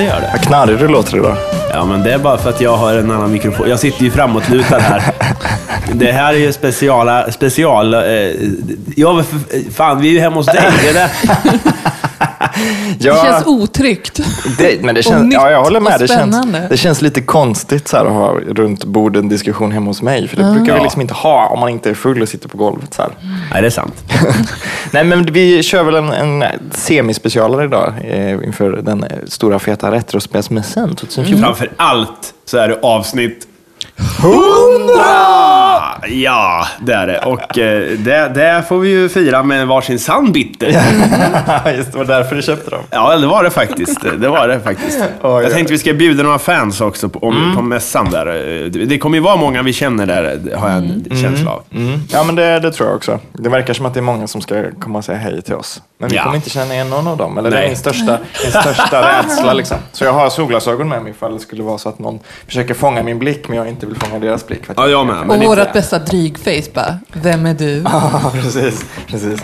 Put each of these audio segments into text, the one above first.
Det gör det. Vad knarrig du låter idag. Ja, men det är bara för att jag har en annan mikrofon. Jag sitter ju framåtlutad här. Det här är ju speciala, special... Eh, ja, men för, fan, vi är ju hemma hos dig. Det är det. Det känns otryggt. Det, men det Och känns, nytt ja, jag håller med. och Det känns, spännande. det känns lite konstigt så här, att ha runt bord en diskussion hemma hos mig. För det brukar vi Ja. liksom inte ha om man inte är full och sitter på golvet. Så här. Nej, det är sant. Nej, men vi kör väl en, en semispecialare idag eh, inför den stora feta retrospelsmässan 2014. Framför allt så är det avsnitt 100! Ja, det är det. Och eh, det, det får vi ju fira med varsin sann bitter. Just det, var därför du köpte dem. Ja, det var det faktiskt. Det var det faktiskt. Oj, Jag tänkte vi ska bjuda några fans också på, om, på mässan där. Det kommer ju vara många vi känner där, har jag en känsla av. Mm. Ja, men det, det tror jag också. Det verkar som att det är många som ska komma och säga hej till oss. Men vi Ja. kommer inte känna igen någon av dem. Eller det är Nej. min största, min största rädsla. Liksom. Så jag har solglasögon med mig ifall det skulle vara så att någon försöker fånga min blick, men jag inte vill fånga deras blick. Ja, jag med. Och Men vårat inte- bästa drygface bara, vem är du? Ja, precis, precis.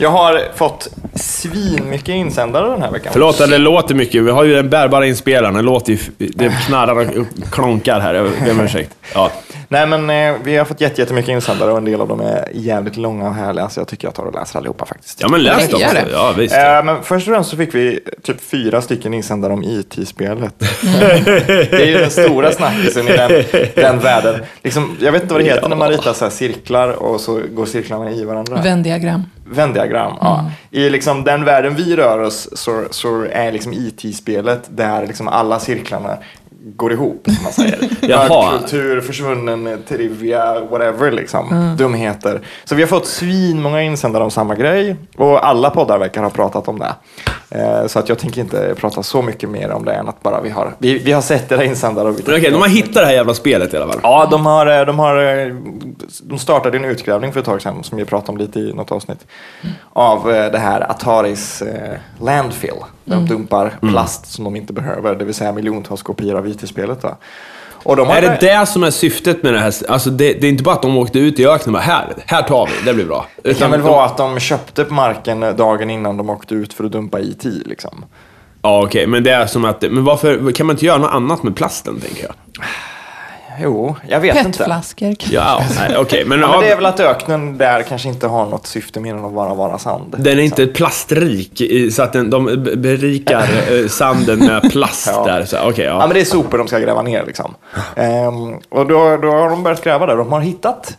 Jag har fått svin mycket insändare den här veckan. Förlåt, det låter mycket. Vi har ju den bärbara inspelaren. Det låter ju... Det knarrar och klonkar här. Jag ber om ursäkt. Ja. Nej, men eh, vi har fått jätte- jättemycket insändare och en del av dem är jävligt långa och härliga, så jag tycker jag tar och läser allihopa faktiskt. ja, men läs dem. Gör det. Ja, visst. Eh, men först och främst så fick vi typ fyra stycken insändare om IT-spelet. det är ju den stora snackisen i den, den världen. Liksom, jag vet inte vad det heter när man ritar så här cirklar och så går cirklarna i varandra. Vändiagram. Venn-diagram. Ja. I liksom den världen vi rör oss så, så är liksom IT-spelet där liksom alla cirklarna går ihop, som man säger. Jaha. Kultur, försvunnen trivia, whatever liksom. Dumheter. Så vi har fått svin många insändare om samma grej och alla poddar verkar ha pratat om det. Eh, så att jag tänker inte prata så mycket mer om det än att bara vi har, vi, vi har sett era insändare och vi okej, de har hittat det här jävla spelet i alla fall. Ja, de har, eh, de har eh, de startade en utgrävning för ett tag sedan som vi pratade om lite i något avsnitt av eh, det här Ataris eh, landfill. Där de dumpar plast som de inte behöver, det vill säga miljontals kopior av IT-spelet. Va? De Är det det som är syftet med det här? Alltså det, det är inte bara att de åkte ut i öknen och bara här, här tar vi, det blir bra. Det kan väl de- vara att de köpte på marken dagen innan de åkte ut för att dumpa IT. Liksom. Ja, okej, men det är som att... Men varför kan man inte göra något annat med plasten, tänker jag? Jo, jag vet inte. Petflaskor. Ja, nej, okej, men, Ja, men ja, det är väl att öknen där kanske inte har något syfte mer än att bara vara sand. den är inte plastrik, så att den, de berikar eh, sanden med plast Ja. där. Så, okej, Ja, ja. men det är sopor de ska gräva ner liksom. Ehm, och då, då har de börjat gräva där. De har hittat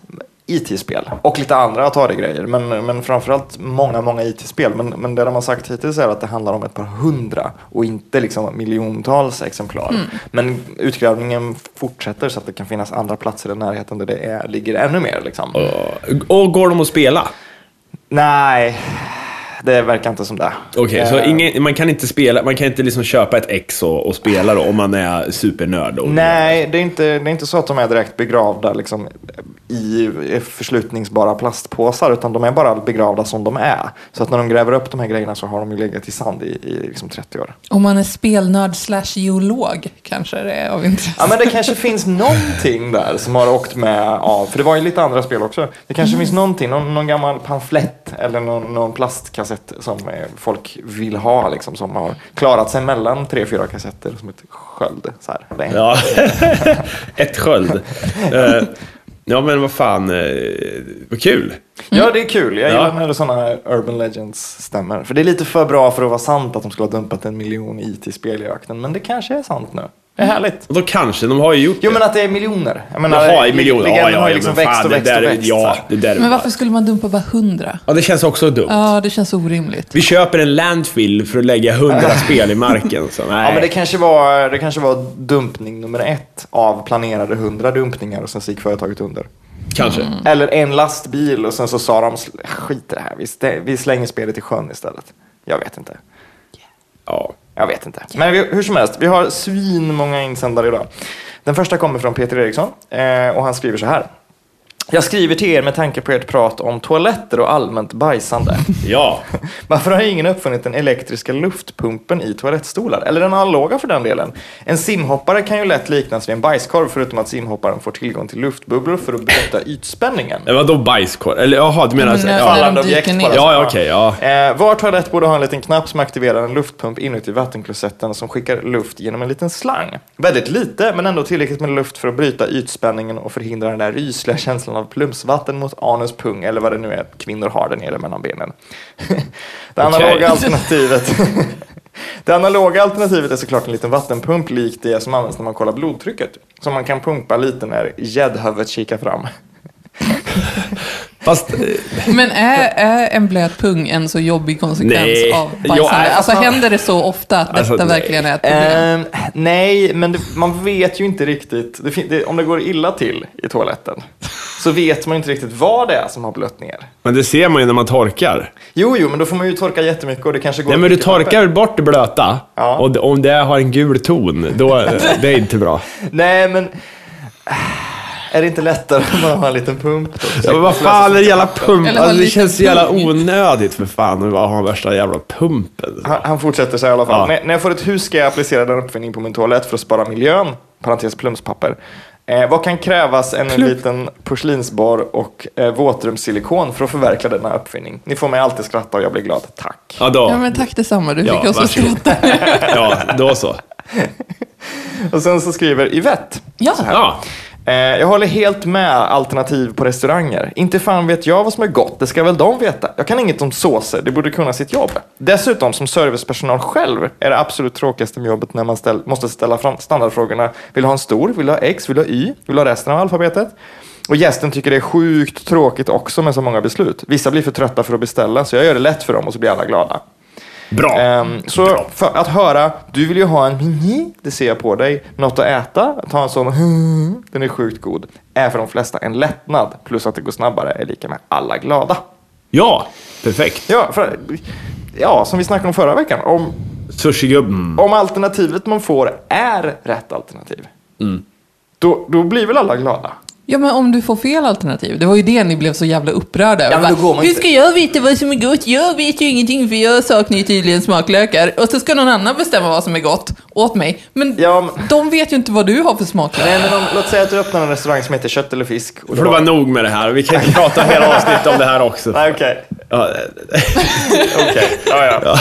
IT-spel och lite andra Atari-grejer. Men, men framförallt många, många IT-spel. Men, men det de har sagt hittills är att det handlar om ett par hundra och inte liksom miljontals exemplar. Men utgrävningen fortsätter så att det kan finnas andra platser i närheten där det är, ligger ännu mer. Liksom. Och går de att spela? Nej, det verkar inte som det. Okej, så Eh, ingen, man kan inte spela, man kan inte liksom köpa ett ex och, och spela då, om man är supernörd? Och, Nej, det är, inte, det är inte så att de är direkt begravda liksom, i förslutningsbara plastpåsar, utan de är bara begravda som de är. Så att när de gräver upp de här grejerna så har de ju legat i sand i, i liksom 30 år. Om man är spelnörd slash geolog kanske det är av intresse. Ja, men det kanske finns någonting där som har åkt med av, för det var ju lite andra spel också. Det kanske finns någonting, någon, någon gammal pamflett eller någon, någon plastkassett som eh, folk vill ha, liksom, som har klarat sig mellan tre, fyra kassetter som ett sköld. Så här. Ja, ett sköld. Ja, men vad fan, eh, vad kul. Ja, det är kul. Jag Ja. gillar när sådana urban legends stämmer. För det är lite för bra för att vara sant att de skulle ha dumpat en miljon IT-spel i öknen. Men det kanske är sant nu. Det är härligt. Och då kanske, de har ju gjort Jo, det. men att det är miljoner. Jag menar, Jaha, i miljoner. Ja, legenden ja, har ju ja, liksom men växt fan, och det växt där, och växt. så Ja, här. det där är Men bara- varför skulle man dumpa bara hundra? Ja, det känns också dumt. Ja, det känns orimligt. Vi köper en landfill för att lägga hundra spel i marken. Så, nej. Ja, men det kanske, var, det kanske var dumpning nummer ett av planerade hundra dumpningar och sen så gick företaget under. Kanske. Eller en lastbil och sen så sa de skit i det här, vi, stä- vi slänger spelet i sjön istället. Jag vet inte. Ja. Jag vet inte. Men vi, hur som helst, vi har svin många insändare idag. Den första kommer från Peter Eriksson eh, och han skriver så här. Jag skriver till er med tanke på ert prat om toaletter och allmänt bajsande. Ja. Varför har ingen uppfunnit den elektriska luftpumpen i toalettstolar? Eller den analoga för den delen. En simhoppare kan ju lätt liknas vid en bajskorv förutom att simhopparen får tillgång till luftbubblor för att bryta ytspänningen. Eh, Vadå bajskorv? Eller jaha, du menar... Men, Fallande objekt bara. Ja, ja, okej, ja. Eh, var toalett borde ha en liten knapp som aktiverar en luftpump inuti vattenklosetten som skickar luft genom en liten slang. Väldigt lite, men ändå tillräckligt med luft för att bryta ytspänningen och förhindra den där rysliga känslan av plumsvatten mot anus, pung eller vad det nu är kvinnor har där nere mellan benen. det analoga Okej. alternativet Det analoga alternativet är såklart en liten vattenpump likt det som används när man kollar blodtrycket. Som man kan pumpa lite när gäddhuvudet kikar fram. Fast... eh, Men är, är en blöt pung en så jobbig konsekvens Nej. av Ja, bajsande? nej, alltså man- händer det så ofta att detta Alltså, verkligen är ett problem? Ehm, nej, men det, man vet ju inte riktigt. Det, det, om det går illa till i toaletten så vet man inte riktigt vad det är som har blött ner. Men det ser man ju när man torkar. Jo, jo, men då får man ju torka jättemycket och det kanske går... Nej, men du mycket papper. torkar bort det blöta. Ja. Och om det har en gul ton, då det är inte bra. Nej, men... Är det inte lättare om man har en liten pump? Då? Ja, men vad fan är det jävla pump? Alltså, det känns så jävla onödigt för fan att ha värsta jävla pumpen. Han, han fortsätter så här i alla fall. Ja. När, när jag får ett hus ska jag applicera den uppfinning på min toalett för att spara miljön. Parentes plumspapper. Eh, vad kan krävas än en liten porslinsbar och eh, våtrumssilikon för att förverkliga denna uppfinning? Ni får mig alltid skratta och jag blir glad. Tack. Ja, då. Ja, men tack detsamma. Du Ja, fick oss att skratta. Ja, då så. Och sen så skriver Yvette. Ja. så här. Ja. Eh, jag håller helt med alternativ på restauranger. Inte fan vet jag vad som är gott, det ska väl de veta. Jag kan inget om såser, det borde kunna sitt jobb. Dessutom, som servicepersonal själv, är det absolut tråkigaste med jobbet när man ställ, måste ställa fram standardfrågorna. Vill du ha en stor? Vill du ha X? Vill du ha Y? Vill du ha resten av alfabetet? Och gästen tycker det är sjukt tråkigt också med så många beslut. Vissa blir för trötta för att beställa, så jag gör det lätt för dem och så blir alla glada. Bra. Ehm, så för att höra, du vill ju ha en det ser jag på dig. Något att äta, ta en sån, den är sjukt god. Är för de flesta en lättnad, plus att det går snabbare är lika med alla glada. Ja, perfekt. Ja, för, ja som vi snackade om förra veckan, om, Sushigubben. om alternativet man får är rätt alternativ, då, då blir väl alla glada? Ja, men om du får fel alternativ. Det var ju det ni blev så jävla upprörda över. Ja, men då Bara, går man Hur inte- ska jag veta vad som är gott? Jag vet ju ingenting för jag saknar ju tydligen smaklökar. Och så ska någon annan bestämma vad som är gott åt mig. Men Ja, men- de vet ju inte vad du har för smaklökar. Nej, men om, låt säga att du öppnar en restaurang som heter kött eller fisk. Och får det vara nog med det här. Vi kan inte prata hela avsnittet om det här också. Nej, okej. Ja, Okej, ja, ja.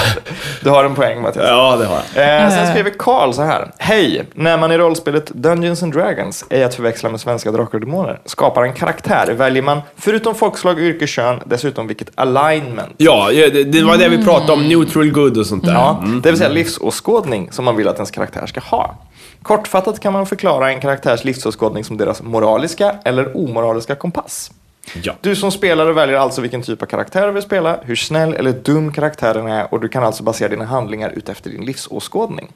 Du har en poäng Mattias. ja, det har jag. Eh, sen skriver Karl så här. Hej! När man i rollspelet Dungeons and Dragons, ej att förväxla med svenska drakar och demoner, skapar en karaktär väljer man, förutom folkslag, yrke, kön, dessutom vilket alignment. Ja, ja, det, det var det vi pratade om. Neutral good och sånt där. Ja, det vill säga livsåskådning som man vill att ens karaktär ska ha. Kortfattat kan man förklara en karaktärs livsåskådning som deras moraliska eller omoraliska kompass. Ja. Du som spelare väljer alltså vilken typ av karaktär du vill spela, hur snäll eller dum karaktären är och du kan alltså basera dina handlingar utefter din livsåskådning.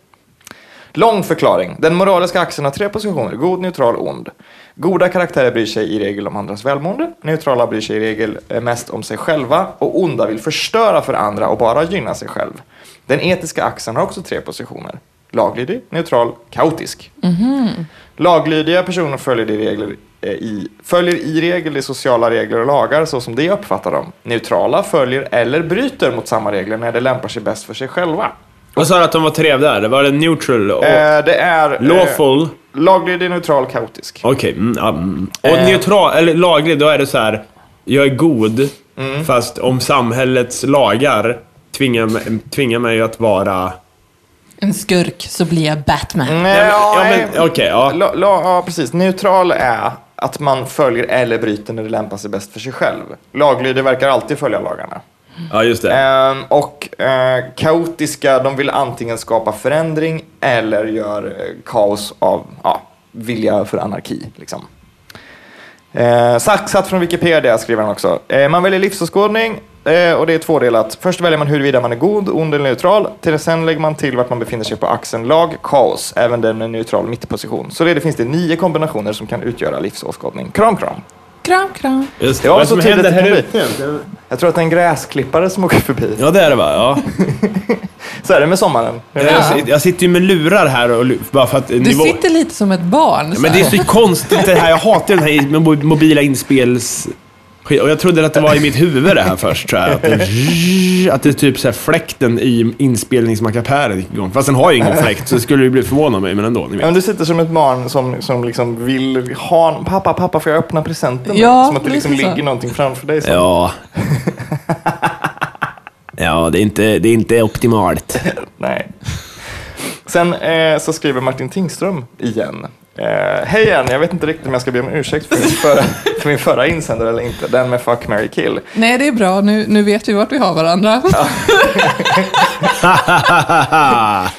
Lång förklaring. Den moraliska axeln har tre positioner, god, neutral, ond. Goda karaktärer bryr sig i regel om andras välmående, neutrala bryr sig i regel eh, mest om sig själva och onda vill förstöra för andra och bara gynna sig själv. Den etiska axeln har också tre positioner. Laglydig, neutral, kaotisk. Laglydiga personer följer i, regler, i, följer i regel de sociala regler och lagar så som de uppfattar dem. Neutrala följer eller bryter mot samma regler när det lämpar sig bäst för sig själva. Vad sa du att de var tre där? Det var det neutral och Eh, det är eh, lawful? laglydig, neutral, kaotisk. Okej. mm, ja, mm. Och Eh. neutral, eller laglig, då är det så här. Jag är god, Mm. fast om samhällets lagar tvingar, mig- tvingar mig att vara... En skurk så blir jag Batman. Nej, men- ja, men, okej, ja. La, la, ja, precis. Neutral är att man följer eller bryter när det lämpar sig bäst för sig själv. Laglydig verkar alltid följa lagarna. Ja, just det. Ehm, och eh, kaotiska, de vill antingen skapa förändring eller gör eh, kaos av ja, vilja för anarki. Liksom. Eh, saxat från Wikipedia skriver han också. Eh, man väljer livsåskådning och det är tvådelat. Först väljer man huruvida man är god, ond eller neutral. Till sen lägger man till vart man befinner sig på axeln lag, kaos, även den med neutral mittposition. Så det finns det nio kombinationer som kan utgöra livsåskådning. Kram, kram. Kram, kram. Just det. Ja, Vad så som tydligt händer det här ute? Jag tror att det är en gräsklippare som åker förbi. Ja, det är det va? Ja. Så är det med sommaren. Jag, jag, jag sitter ju med lurar här och, bara för att Du nivå... sitter lite som ett barn. Ja, Men det är så konstigt det här. Jag hatar den här mobila inspels... Och jag trodde att det var i mitt huvud det här först. Så här, att, det, att det är typ så här fläkten i inspelningsmackapären gick igång. Fast den har ju ingen fläkt, så det skulle ju bli förvåna mig, men ändå. Ni vet. men du sitter som ett barn som, som liksom vill ha pappa, pappa får jag öppna presenten? Ja, som att det liksom så. ligger någonting framför dig. Som, Ja. Ja, det är inte, det är inte optimalt. Nej. Sen eh, så skriver Martin Tingström igen. Eh, Hej igen, jag vet inte riktigt om jag ska be om ursäkt för min förra, för min förra insändare eller inte. Den med Fuck, Mary kill. Nej, det är bra. Nu, nu vet vi vart vi har varandra.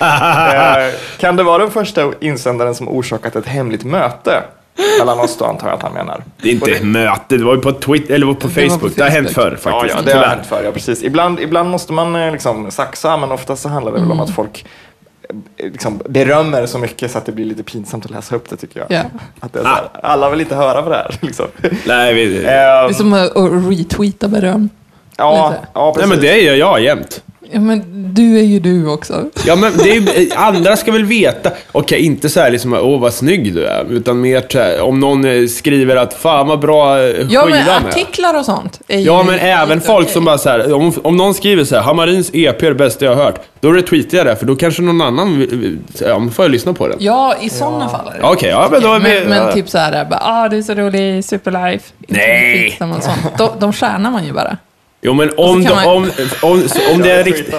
Eh, kan det vara den första insändaren som orsakat ett hemligt möte mellan oss då, antar jag att han menar. Det är inte ett möte, det var ju på Twitter, eller på Det var Facebook. på Det har hänt Facebook. förr Ja, faktiskt. ja, det har hänt förr, ja precis. Ibland, ibland måste man eh, liksom saxa, men oftast så handlar det väl om att folk liksom berömmer så mycket så att det blir lite pinsamt att läsa upp det tycker jag. Ja. Att det är så här, alla vill inte höra på det här. Liksom. Nej, vi, Eh, Det är som att retweeta beröm. ja, lite. ja, nej, precis. men det gör jag jämt. Ja, men du är ju du också. Ja, men det ju- andra ska väl veta. Okej, inte så här liksom, åh vad snygg du är. Utan mer så här, om någon eh, skriver att fan vad bra eh, Ja, men artiklar och sånt. Ja, men även folk som bara så här, om, om någon skriver så här, Hamarins EP är det bästa jag har hört. Då retweetar jag det, för då kanske någon annan, ja, då får jag lyssna på den. Ja, i sådana fall är det. Okej, ja, men då är vi... Men, men ja. typ så här, bara, ah, du är så rolig, superlife. Nej. Och sånt. De, de stjärnar man ju bara. Jo, men om, de, man- om, om, om det är riktigt...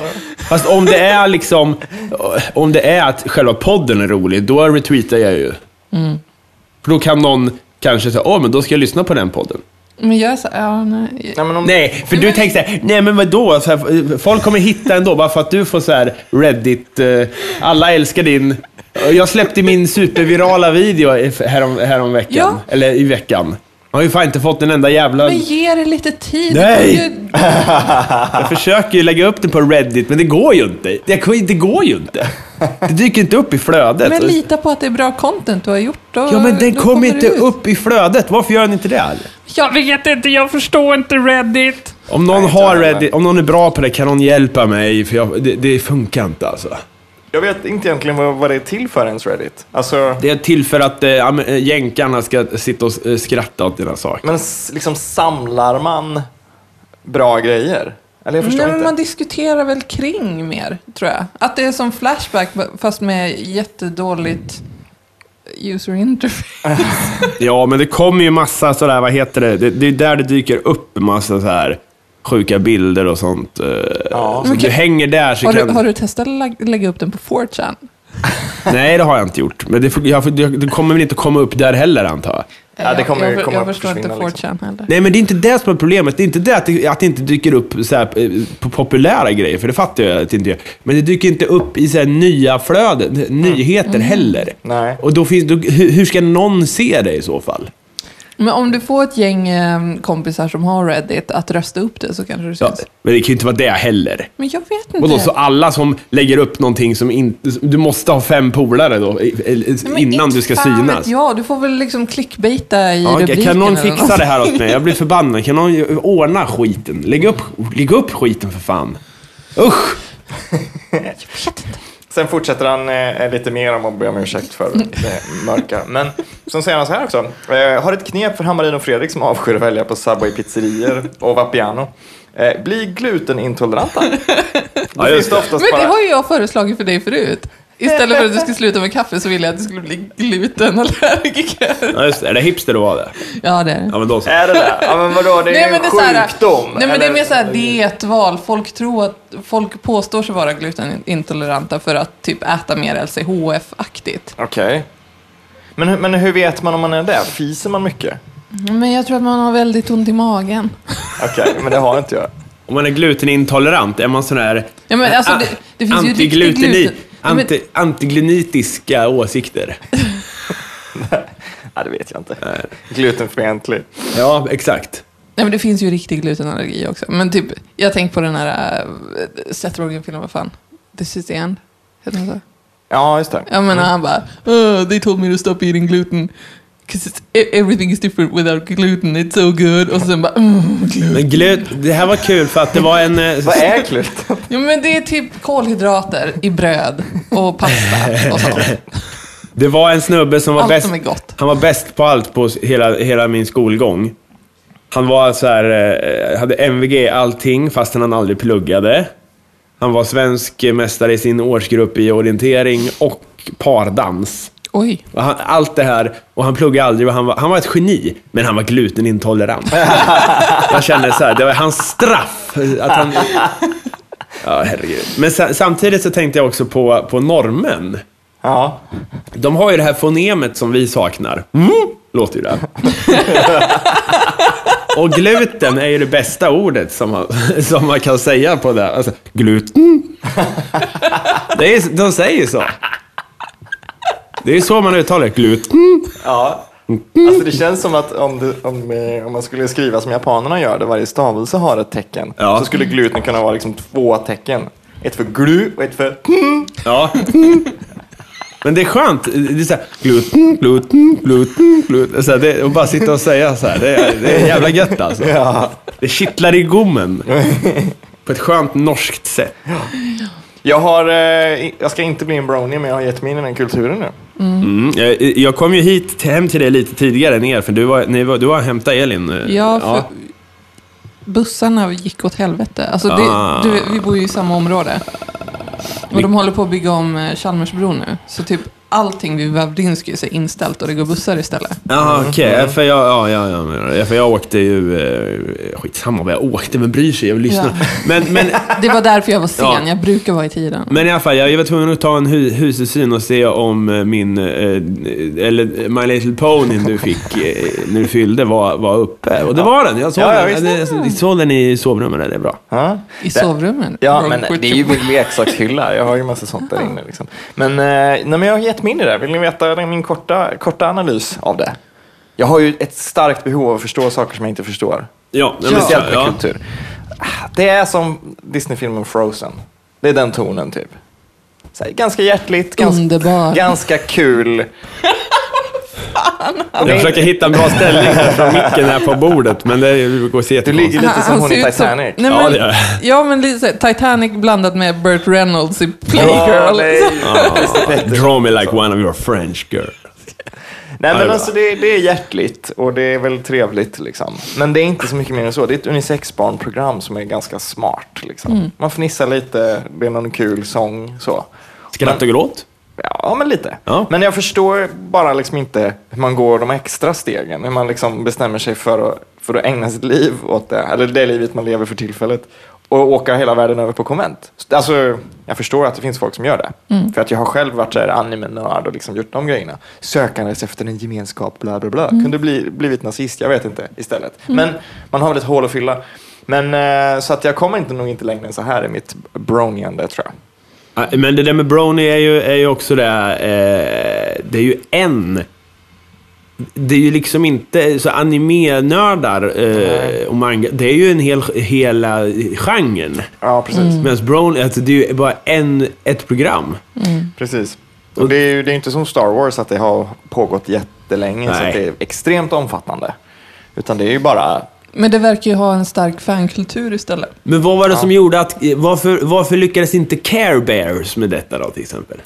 Fast om det är liksom, om det är att själva podden är rolig, då retweetar jag ju. Mm. För då kan någon kanske säga, åh men då ska jag lyssna på den podden. Men jag så ja, nej. Nej, men om, Nej, för du men- tänker såhär, nej men vadå? Så här, folk kommer hitta ändå, bara för att du får så här Reddit, eh, alla älskar din... Jag släppte min supervirala video härom, härom veckan, Ja. eller i veckan. Jag har ju fan inte fått en enda jävla... Men ge det lite tid. Nej. Ju- Jag försöker ju lägga upp den på Reddit, men det går ju inte. Det, det går ju inte. Det dyker inte upp i flödet. Men lita på att det är bra content du har gjort. Då, ja, men den kommer inte ut. upp i flödet. Varför gör den inte det? Jag vet inte, jag förstår inte Reddit. Om någon Nej, har. Reddit, om någon är bra på det kan någon hjälpa mig, för jag, det, det funkar inte alltså. Jag vet inte egentligen vad, vad det är till för ens Reddit. Alltså, Det är till för att eh, jänkarna ska sitta och eh, skratta åt dina saker. men liksom samlar man bra grejer? Eller jag förstår Nej, men inte. man diskuterar väl kring mer, tror jag. Att det är som Flashback, fast med jättedåligt user interface. Ja, men det kommer ju massa sådär, vad heter det? Det, det är där det dyker upp massa så här sjuka bilder och sånt. eh, Ja. Så du hänger där så Har kan... du, har du testat att lä- lägga upp den på 4chan? Nej, det har jag inte gjort. Men det, jag, det, kommer väl inte komma upp där heller, antar jag. Ja, det kommer jag, komma jag upp och förstår inte försvinna, 4chan liksom. heller. Nej, men det är inte det som är problemet. Det är inte det att det, att det inte dyker upp så här, eh, på populära grejer, för det fattar jag att det inte gör. Men det dyker inte upp i så här, nya flöden, nyheter heller. Nej. Och då finns, då, hur, hur ska någon se det i så fall? Men om du får ett gäng eh, kompisar som har Reddit att rösta upp det så kanske Ja, syns. men det kan ju inte vara det heller. Men jag vet inte. Vadå, så alla som lägger upp någonting som inte... Du måste ha fem polare då, innan inte du ska synas. vet jag, du får väl liksom clickbaita i Ja, rubriken. kan någon fixa något. det här åt mig? Jag blir förbannad. Kan någon ordna skiten? Lägg upp, lägg upp skiten för fan. Usch! Sen fortsätter han eh, lite mer om att be om ursäkt för det mörka. Men sen säger han så här också. Eh, har ett knep för Hammarin och Fredrik som avskyr att välja på Subway pizzerior och Vapiano. Eh, bli glutenintoleranta. Då Ja, finns just det det. oftast Men det bara... har ju jag föreslagit för dig förut. Istället för att du skulle sluta med kaffe så ville jag att du skulle bli glutenallergiker. Ja, just det. Är det hipster att vara det? Ja, det är det. Ja, men då så. Är det det? Ja men vadå, det är Nej, en men det är så här- sjukdom. Nej, men det är eller? mer så här dietval. Folk tror att, folk påstår sig vara glutenintoleranta för att typ äta mer LCHF-aktigt. Okej. Men, hur- men hur vet man om man är det? Fiser man mycket? Men jag tror att man har väldigt ont i magen. Okej, men det har inte jag. Om man är glutenintolerant, är man sån här... Ja, men alltså, det, det finns ju riktig Antigluteni, gluten... Men- anti, antiglenitiska åsikter. Nej, det vet jag inte. Glutenfientlig. Ja, exakt. Nej, men det finns ju riktig glutenallergi också. Men typ, jag tänker på den här uh, Seth Rogen-filmen, vad fan? This is the end. Heter den så? Ja, just det. Jag menar, han bara, oh, they told me to stop eating gluten. 'Cause e- everything is different without gluten, it's so good. Och sen bara, mm, gluten. Men glut, det här var kul för att det var en... eh, Vad är gluten? Ja, men det är typ kolhydrater i bröd och pasta och sånt. Det var en snubbe som var Allt bäst. som är gott. Han var bäst på allt på hela, hela min skolgång. Han var så här, eh, hade MVG allting fastän han aldrig pluggade. Han var svensk mästare i sin årsgrupp i orientering och pardans. Oj. Och han, allt det här, och han pluggade aldrig och han var, han var ett geni, men han var glutenintolerant. Jag kände så här, det var hans straff. Att han, ja, herregud. Men sa, samtidigt så tänkte jag också på, på normen. Ja. De har ju det här fonemet som vi saknar. Mm. Låter ju det. Och gluten är ju det bästa ordet som man, som man kan säga på det. Alltså, gluten. Det är, de säger så. Det är så man uttalar. Gluten. ja. Alltså det känns som att om, det, om, eh, om man skulle skriva som japanerna gör, där varje stavelse har ett tecken, Ja. så skulle gluten kunna vara liksom två tecken. Ett för glu och ett för Ja. Men det är skönt. Det är så här, gluten, gluten, gluten, gluten. Så här, det, och bara sitta och säga så här. Det är, det är jävla gött alltså. Ja. Det kittlar i gommen. På ett skönt norskt sätt. Jag, har, eh, jag ska inte bli en brownie, men jag har gett mig in i den kulturen nu. Mm. Jag, jag kom ju hit hem till dig lite tidigare än er, för du var, ni var, du var och hämtade Elin. eh, Ja, för bussarna gick åt helvete. Alltså det, Ah. du, vi bor ju i samma område. Och de håller på att bygga om eh, Chalmersbron nu. Så typ allting vid Wawrinskis är inställt och det går bussar istället. Jaha, okej. För, jag, ja, ja, ja, ja, för jag åkte ju... Eh, skitsamma vad jag åkte, men bryr sig. Jag vill lyssna. Ja. Men, men, Det var därför jag var sen. Ja. Jag brukar vara i tiden. men i alla fall, jag var tvungen att ta en hu husesyn och se om eh, min... Eh, eller My Little Pony du fick eh, när du fyllde var, var uppe. Och det var den. Jag såg den. Jag, jag såg den i sovrummet. Det är bra. Ja. I sovrummet. Ja, men det är ju min leksakshylla. Jag har ju massa sånt där inne. Liksom. Men, eh, nej, men jag har gett mig in i det. Vill ni veta min korta, korta analys av det? Jag har ju ett starkt behov av att förstå saker som jag inte förstår. Ja, men- Speciellt med ja. kultur. Det är som Disney-filmen Frozen. Det är den tonen typ. Så här, ganska hjärtligt, ganska, ganska kul. Jag försöker hitta en bra ställning här från micken här på bordet, men det går att se Du ligger lite som hon i ut som- Titanic. Nej, Ja, men, det gör ja, men lite Titanic blandat med Burt Reynolds i Playgirl. Ja, draw me like one of your French girls. Nej Ja, men alltså det, det är hjärtligt och det är väl trevligt liksom. Men det är inte så mycket mer än så. Det är ett unisex-barnprogram som är ganska smart liksom. Man fnissar lite, det är någon kul sång så. Skratt och gråt? Ja, men lite. Ja. Men jag förstår bara liksom inte hur man går de extra stegen. Hur man liksom bestämmer sig för att, för att ägna sitt liv åt det, eller det livet man lever för tillfället. Och åka hela världen över på konvent. Alltså, jag förstår att det finns folk som gör det. För att jag har själv varit så här anime-nörd och liksom gjort de grejerna. Sökandes efter en gemenskap, bla bla bla. Kunde bli, blivit nazist, jag vet inte, istället. Men man har väl ett hål att fylla. Men eh, så att jag kommer inte nog inte längre än så här i mitt broniande tror jag. Men det där med Brony är ju, är ju också det, eh, det är ju en. Det är ju liksom inte så anime-nördar eh, och manga. Det är ju en hel, hela genren. Ja, precis. Medan Brony, alltså det är ju bara en, ett program. Precis. Och det är ju det är inte som Star Wars att det har pågått jättelänge så Nej. att det är extremt omfattande. Utan det är ju bara... Men det verkar ju ha en stark fankultur istället. Men vad var det som gjorde att, varför, varför lyckades inte Care Bears med detta då till exempel?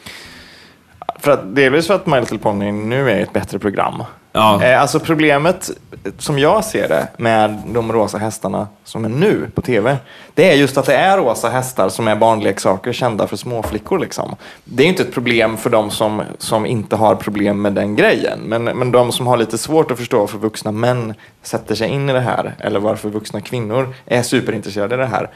För att, delvis för att My Little Pony nu är ett bättre program. Ja. Eh, alltså problemet, som jag ser det, med de rosa hästarna som är nu på tv, det är just att det är rosa hästar som är barnleksaker kända för småflickor. Liksom. Det är inte ett problem för de som, som inte har problem med den grejen, men, men de som har lite svårt att förstå varför vuxna män sätter sig in i det här, eller varför vuxna kvinnor är superintresserade av det här.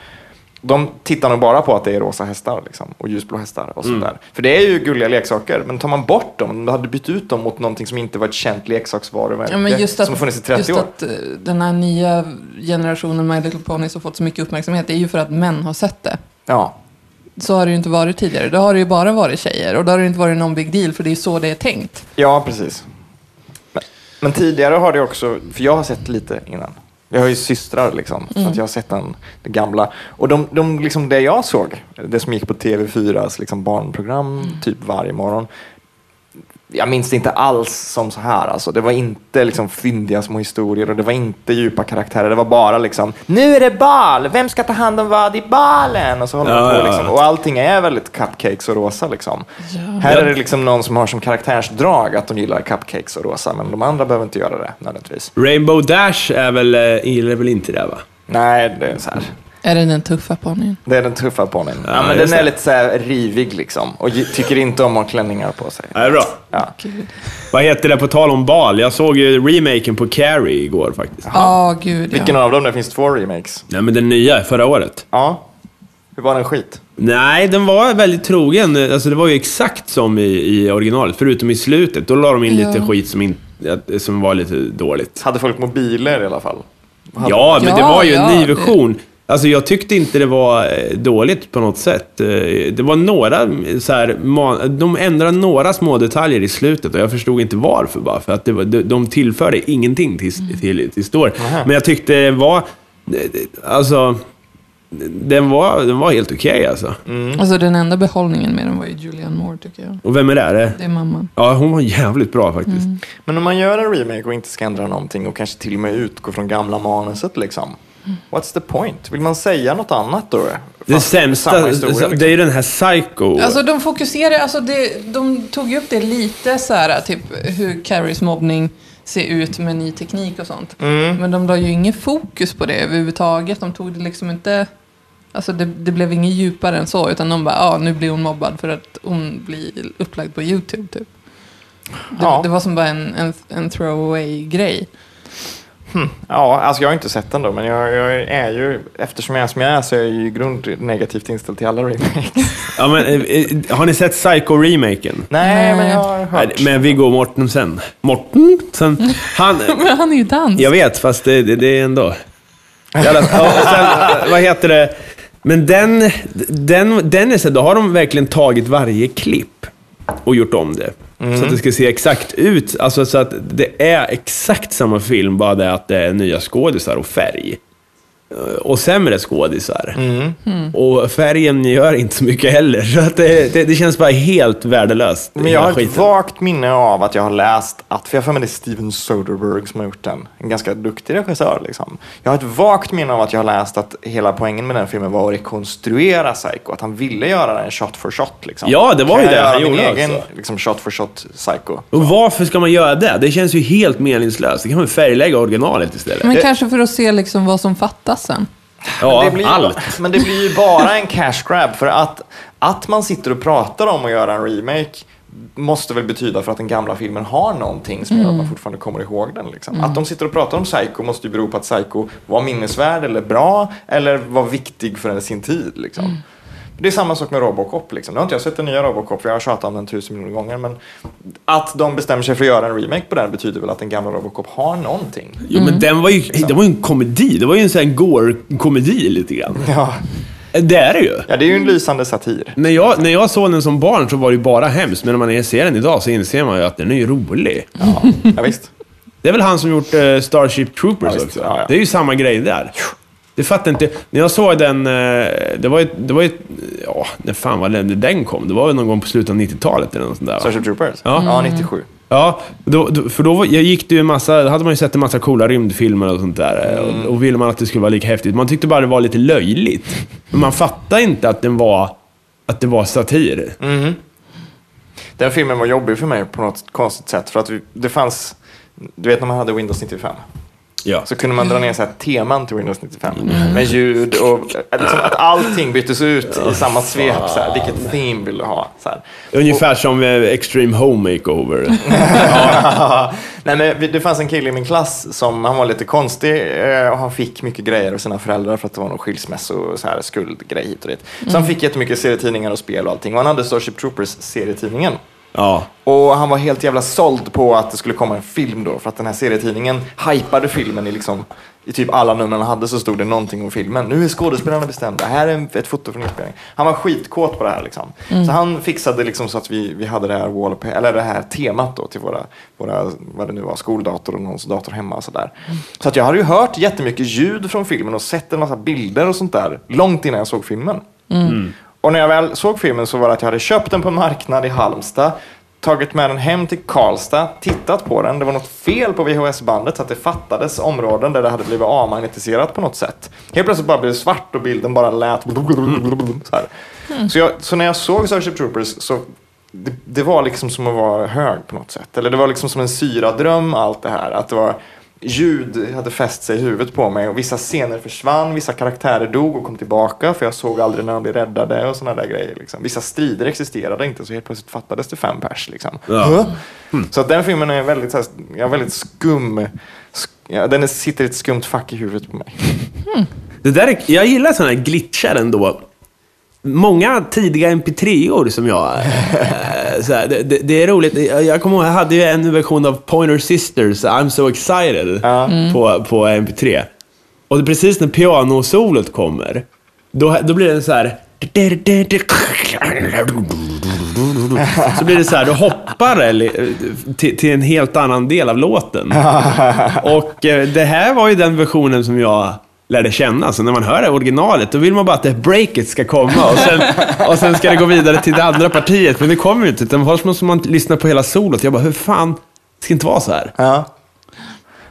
De tittar nog bara på att det är rosa hästar liksom, och ljusblå hästar och sånt där. För det är ju gulliga leksaker, men tar man bort dem, om du hade bytt ut dem mot någonting som inte var ett känt leksaksvarumärke Ja, just att, som har funnits i 30 just år. att eh, den här nya generationen My Little Ponies har fått så mycket uppmärksamhet, det är ju för att män har sett det. Ja, Så har det ju inte varit tidigare. Då har det ju bara varit tjejer och då har det inte varit någon big deal för det är så det är tänkt. ja precis. Men, men tidigare har det också, för jag har sett lite innan. Jag har ju systrar liksom, så att jag har sett den, det gamla. Och de, de, liksom det jag såg, det som gick på TV4s liksom barnprogram typ varje morgon. Jag minns det inte alls som så här. Alltså. Det var inte liksom fyndiga små historier och det var inte djupa karaktärer. Det var bara liksom, nu är det bal, vem ska ta hand om vad i balen? Och så håller Ja, på ja, liksom. ja. Och allting är väldigt cupcakes och rosa liksom. Här är det liksom någon som har som karaktärsdrag att de gillar cupcakes och rosa, men de andra behöver inte göra det nödvändigtvis. Rainbow Dash är väl, eh, gillar väl inte det va? Nej, det är så här. Är det den tuffa ponnyn? Det är den tuffa ponnyn. Ja, Ja, men den är det. lite så här rivig liksom. Och tycker inte om att ha klänningar på sig. Ja, det är bra. Ja. Gud. Vad heter det på tal om bal? Jag såg ju remaken på Carrie igår faktiskt. Ja, gud ja. Vilken av dem? Det finns två remakes. Nej men den nya, förra året. Ja. Hur var den skit? Nej, den var väldigt trogen. Alltså det var ju exakt som i, i originalet, förutom i slutet. Då la de in lite Ja. skit som, in, som var lite dåligt. Hade folk mobiler i alla fall? Hade- Ja, men det var ju en ja, ny det- version. Alltså jag tyckte inte det var eh, dåligt på något sätt. Eh, Det var några så här, de ändrade några små detaljer i slutet och jag förstod inte varför bara. För att det var, de- de tillförde ingenting till, till, till storyn. Men jag tyckte det var, alltså, den var, den var helt okej alltså. Alltså den enda behållningen med den var ju Julianne Moore tycker jag. Och vem är det? Det? Är mamman. Ja, hon var jävligt bra faktiskt. Men om man gör en remake och inte ska ändra någonting och kanske till och med utgå från gamla manuset liksom. What's the point? Vill man säga något annat då? Det Fast sämsta, historia, liksom. det är ju den här Psycho. Alltså de fokuserar, alltså det, de tog ju upp det lite så här, typ hur Carries mobbning ser ut med ny teknik och sånt. Mm. Men de la ju ingen fokus på det överhuvudtaget. De tog det liksom inte, alltså det, det blev inget djupare än så, utan de bara, ja nu blir hon mobbad för att hon blir upplagd på YouTube typ. Det, Ja. det var som bara en, en, en throwaway-grej. Ja, alltså jag har inte sett den då, men jag, jag är ju, eftersom jag är som jag är, så är jag ju i grund negativt inställd till alla remakes. Ja, men, eh, eh, har ni sett Psycho-remaken? Nej, men jag har hört. Med Viggo Mortensen. Mortensen? Han... Men han är ju dans. Jag vet, fast det, det, det är ändå... Jävla, sen, vad heter det? Men den, den, den är så då har de verkligen tagit varje klipp och gjort om det. Så att det ska se exakt ut. Alltså så att det är exakt samma film, bara det att det är nya skådisar och färg. Eh, Och sämre skådisar. Och färgen gör inte så mycket heller. Så att det, det, det känns bara helt värdelöst. Men jag har ett skiten. vagt minne av att jag har läst att, för jag har för mig det är Steven Soderbergh som har gjort den, en ganska duktig regissör liksom. Jag har ett vagt minne av att jag har läst att hela poängen med den filmen var att rekonstruera Psycho, att han ville göra den shot for shot liksom. Ja, det var Kan ju jag det han gjorde egen också. liksom, shot for shot Psycho. Och varför ska man göra det? Det känns ju helt meningslöst. Det kan man färglägga originalet istället. Men kanske för att se liksom vad som fattas sen. ja, det blir, allt. Men det blir ju bara en cash grab för att, att man sitter och pratar om att göra en remake måste väl betyda för att den gamla filmen har någonting som gör att man fortfarande kommer ihåg den. Liksom. Att de sitter och pratar om Psycho måste ju bero på att Psycho var minnesvärd eller bra eller var viktig för sin tid. Liksom. Det är samma sak med Robocop. Liksom. Nu har inte jag sett den nya Robocop, för jag har tjatat om den tusen miljoner gånger. Men att de bestämmer sig för att göra en remake på den betyder väl att den gamla Robocop har någonting. Jo, men den var ju, det var ju en komedi. Det var ju en sån här gore-komedi lite grann. Ja, Det är det ju. ja det är ju en lysande satir. När jag, när jag såg den som barn så var det ju bara hemskt, men när man ser den idag så inser man ju att den är ju rolig. Ja, ja visst. Det är väl han som gjort eh, Starship Troopers Ja, också? Ja, ja. Det är ju samma grej där. Det fattar inte... När jag såg den, eh, det var ju... Det var ju ja, när fan var det den kom? Det var väl någon gång på slutet av 90-talet eller något sånt där. va? Starship Troopers? Ja. ja 97. Ja, då, då, för då var- jag gick det ju en massa, då hade man ju sett en massa coola rymdfilmer och sånt där. Och, och ville man att det skulle vara lika häftigt. Man tyckte bara det var lite löjligt. Men man fattade inte att den var, att det var satir. Den filmen var jobbig för mig på något konstigt sätt. För att vi, det fanns, du vet när man hade Windows 95? Ja. Så kunde man dra ner så här teman till Windows 95. Med ljud och liksom att allting byttes ut i samma svep. Så här, vilket theme vill du ha? Så här. Ungefär som eh, Extreme Home Makeover. Nej, men det fanns en kille i min klass som han var lite konstig eh, och han fick mycket grejer av sina föräldrar för att det var någon skilsmässo och så här skuldgrej hit och dit. Så han fick jättemycket serietidningar och spel och allting. Och han hade Starship Troopers serietidningen. Ja. Och han var helt jävla såld på att det skulle komma en film då. För att den här serietidningen hypade filmen i liksom i typ alla nummer han hade så stod det någonting om filmen. Nu är skådespelarna bestämda. Här är ett foto från inspelningen. Han var skitkåt på det här liksom. Så han fixade liksom så att vi, vi hade det här, eller det här temat då till våra, våra, vad det nu var, skoldator och någons dator hemma och sådär. Så att jag hade ju hört jättemycket ljud från filmen och sett en massa bilder och sånt där långt innan jag såg filmen. Och när jag väl såg filmen så var det att jag hade köpt den på marknad i Halmstad, tagit med den hem till Karlstad, tittat på den. Det var något fel på VHS-bandet så att det fattades områden där det hade blivit avmagnetiserat på något sätt. Helt plötsligt bara blev det svart och bilden bara lät så här. Så, jag, så när jag såg Starship Troopers så det, det var liksom som att vara hög på något sätt. Eller det var liksom som en syradröm allt det här. Att det var ljud hade fäst sig i huvudet på mig och vissa scener försvann, vissa karaktärer dog och kom tillbaka för jag såg aldrig när de blev räddade och sådana där grejer. Liksom. Vissa strider existerade inte så helt plötsligt fattades det fem pers. Liksom. Ja. Så att den filmen är väldigt, så här, ja, väldigt skum. sk- Ja, den sitter i ett skumt fack i huvudet på mig. Det där är, jag gillar sådana här glitchar ändå. Många tidiga mp3-or som jag... eh, så här, det, det, det är roligt. Jag, kommer ihåg, jag hade ju en version av Pointer Sisters, I'm so excited, på, på mp3. Och precis när pianosolot kommer, då, då blir det så här... Så blir det så här, du hoppar eller, till, till en helt annan del av låten. Och eh, det här var ju den versionen som jag lärde känna. Så när man hör det originalet, då vill man bara att det breaket ska komma och sen, och sen ska det gå vidare till det andra partiet. Men det kommer ju inte, utan först måste man lyssna på hela solot. Jag bara, hur fan, det ska inte vara så här. Ja.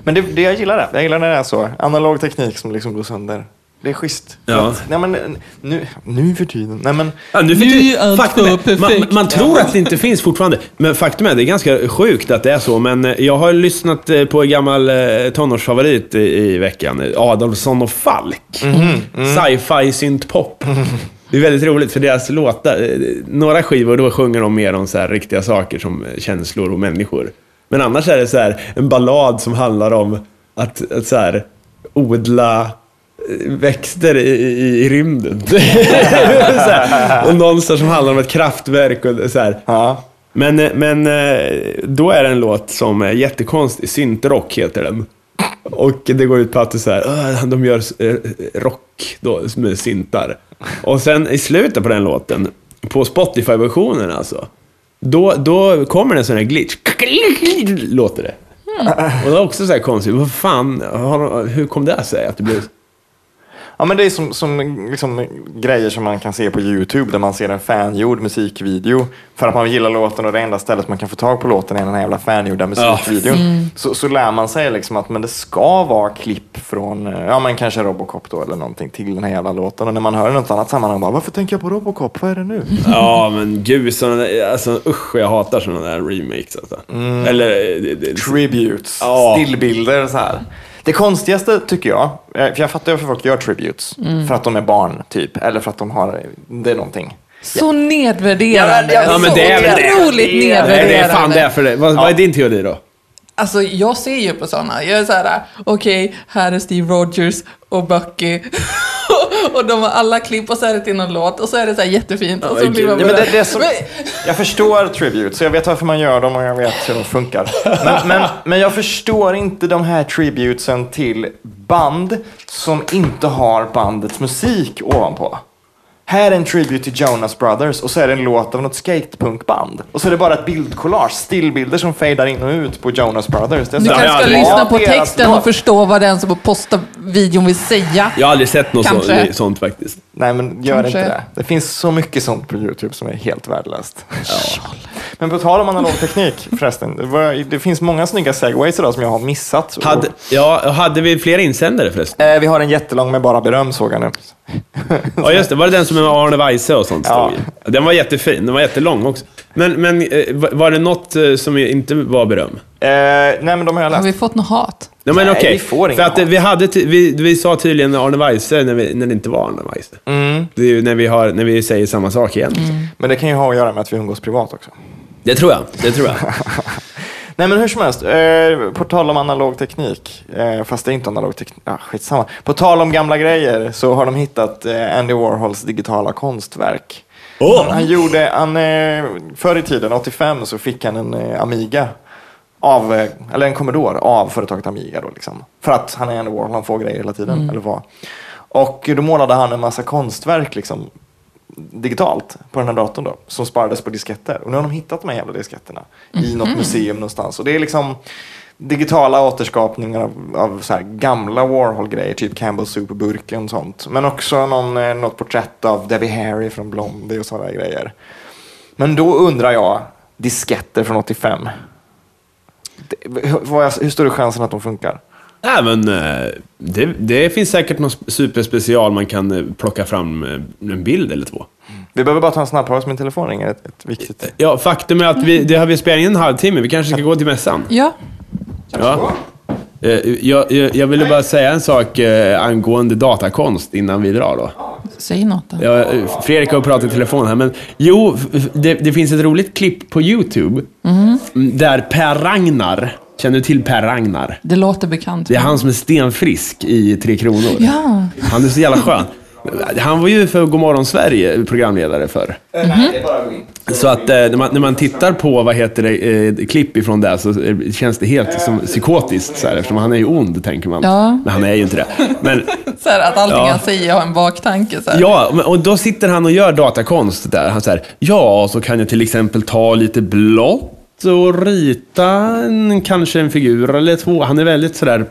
Men det, det jag gillar det. Jag gillar när det är så. Analog teknik som liksom går sönder. Det är schysst. Ja. Att, nej, men, nu, nu för tiden. Nej, men, Ja, nu för Nu tiden- är allt faktum är, man, perfekt. man tror att det inte finns fortfarande, men faktum är det är ganska sjukt att det är så. Men eh, jag har lyssnat eh, på en gammal eh, tonårsfavorit i, i veckan, Adolfsson och Falk. Sci-fi syntpop. Det är väldigt roligt för deras låtar, några skivor då sjunger de mer om så här riktiga saker som känslor och människor. Men annars är det så här en ballad som handlar om att, att så här, odla växter i, i, i rymden. så här. Och någonstans som handlar om ett kraftverk och så här. ja. Men, eh, men eh, då är det en låt som är jättekonstig. Syntrock heter den. Och det går ut på att det så här, "Åh, de gör eh, rock då, med syntar. Och sen i slutet på den låten, på Spotify-versionen alltså, då, då kommer det en sån här glitch. Låter det. Och det är också så här konstigt. Vad fan, hur kom det sig att det blev... Ja, men det är som, som liksom, grejer som man kan se på YouTube där man ser en fangjord musikvideo för att man gillar låten och det enda stället man kan få tag på låten är den här jävla fangjorda musikvideon. Så, så lär man sig liksom att men det ska vara klipp från, eh, ja men kanske Robocop då eller någonting till den här jävla låten. Och när man hör något annat sammanhang bara, varför tänker jag på Robocop? Vad är det nu? Ja, men gud, där, alltså usch, jag hatar sådana där remakes alltså. Eller... eh, det- det- Tributes, Ja. stillbilder så här. Det konstigaste tycker jag, eh, för jag fattar varför folk gör tributes. För att de är barn typ, eller för att de har, det är någonting. Så nedvärderande. Ja, men- Ja, men så det är otroligt Det är- nedvärderande. Nej, det är fan det för det. Vad, vad är din teori då? Alltså jag ser ju på sådana. Jag är så här, okej, här är Steve Rogers och Bucky. och de har alla klipp och så är det till någon låt och så är det så här jättefint. och så blir man. Ja, men det, det som, jag förstår tributes, jag vet varför man gör dem och jag vet hur de funkar. Men, men, men jag förstår inte de här tributesen till band som inte har bandets musik ovanpå. Här är en tribute till Jonas Brothers och så är det en låt av något skatepunkband. Och så är det bara ett bildkollage, stillbilder som fejdar in och ut på Jonas Brothers. Det är Du så här, kanske ska lyssna på texten och förstå vad den som postar videon vill säga. Jag har aldrig sett något så, Kanske. sånt faktiskt. Nej, men gör Kanske. inte det. Det finns så mycket sånt på YouTube som är helt värdelöst. Men på tal om analog teknik förresten. Det, var, det finns många snygga segways idag som jag har missat. Hade, ja, hade vi flera insändare förresten? Eh, vi har en jättelång med bara beröm såg jag nu. Ja, just det. Var det den som med Arne Weise och sånt Ja. stod i? Den var jättefin. Den var jättelång också. Men, men eh, var- det något eh, som inte var beröm? Eh, nej, men de har jag Har läst. vi fått något hat? Nej, men Nej, okej. vi får För att eh, hat. vi, hade vi, vi sa tydligen Arne Weise när, vi, när det inte var Arne Weise. Mm. Det är ju när vi, har, när vi säger samma sak igen. Men det kan ju ha att göra med att vi umgås privat också. Det tror jag. Det tror jag. Nej men hur som helst, eh, på tal om analog teknik, eh, fast det är inte analog teknik, ah, skitsamma. På tal om gamla grejer så har de hittat eh, Andy Warhols digitala konstverk. Åh! Han, gjorde, han, eh, förr i tiden, 85, så fick han en eh, Amiga. Av, eh, eller en Commodore av företaget Amiga då liksom. För att han är Andy Warhol, han får grejer hela tiden, eller vad. Och då målade han en massa konstverk liksom digitalt på den här datorn då, som sparades på disketter. Och nu har de hittat de här jävla disketterna i något museum någonstans. Och det är liksom digitala återskapningar av, av så här gamla Warhol-grejer, typ Campbell Soup-burken och sånt. Men också någon, eh, något porträtt av Debbie Harry från Blondie och sådana grejer. Men då undrar jag, disketter från 85. Det, hur, hur stor är chansen att de funkar? Nej, men eh, det, det finns säkert någon superspecial man kan eh, plocka fram en bild eller två. Vi behöver bara ta en snabb paus. Min telefon ringer. Ett, ett viktigt... Ja, faktum är att vi, det har vi spelat in en halvtimme. Vi kanske ska gå till mässan. Ja, Ja. Eh, Jag, jag, jag ville bara säga en sak eh, angående datakonst innan vi drar då. säg något då. Ja, eh, Fredrik har pratat i telefon här, men jo, det, det finns ett roligt klipp på YouTube mm, där Per Ragnar, känner du till Per Ragnar? Det låter bekant. Det är han som är stenfrisk i Tre Kronor. Ja, Han är så jävla skön. Han var ju för Godmorgon Sverige programledare för. Gå in. Så att eh, när, man, när man tittar på vad heter det, eh, klipp ifrån det så eh, känns det helt som psykotiskt. Så här, eftersom han är ju ond, tänker man. Ja. Men han är ju inte det. Men, så här att allting Ja. han säger har en baktanke. Så här. ja, och då sitter han och gör datakonst där. Han säger, ja, så kan jag till exempel ta lite blått och rita en, kanske en figur eller två. Han är väldigt sådär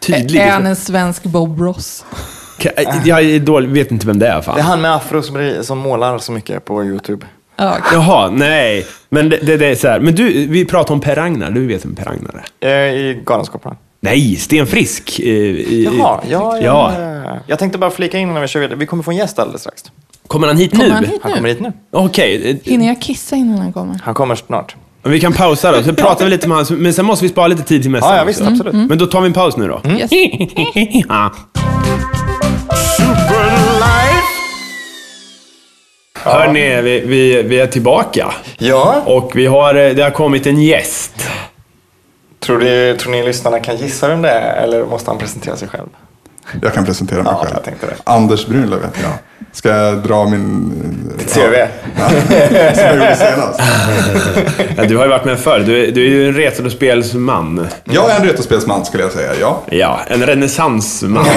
tydlig. Är han en svensk Bob Ross? Ka- Jag är dålig, vet inte vem det är. Fan. Det är han med afro som, som målar så mycket på YouTube. Ja, okej. Jaha, nej. Men det, det, det är så här. Men du, vi pratar om Per Ragnar. Du vet vem Per Ragnar är? Eh, I Galenskaparna. Nej, Sten Frisk. eh, i- Jaha, ja, ja, Ja. ja. Jag tänkte bara flika in när vi kör vidare. Vi kommer få en gäst alldeles strax. Kommer han hit Kommer nu? han hit Han nu? kommer hit nu. Okej, eh, Hinner jag kissa innan han kommer? Han kommer snart. vi kan pausa då. Så pratar vi lite med honom. Men sen måste vi spara lite tid till mässan Ja, ja visst, också. absolut. Men då tar vi en paus nu då. Yes. Ja. Hörni, vi, vi, vi är tillbaka. Ja, Och vi har, eh, det har kommit en gäst. tror, du, tror ni lyssnarna kan gissa vem det är eller måste han presentera sig själv? Jag kan presentera mig Ja, själv. jag tänkte det. Anders Brunlöv heter jag. Ska jag dra min... Ditt CV? Ja, som jag gjorde senast. Ja, du har ju varit med förr. Du, är- du är ju en retrospelsman. Jag är en retrospelsman skulle jag säga, ja. Ja, en renässansman.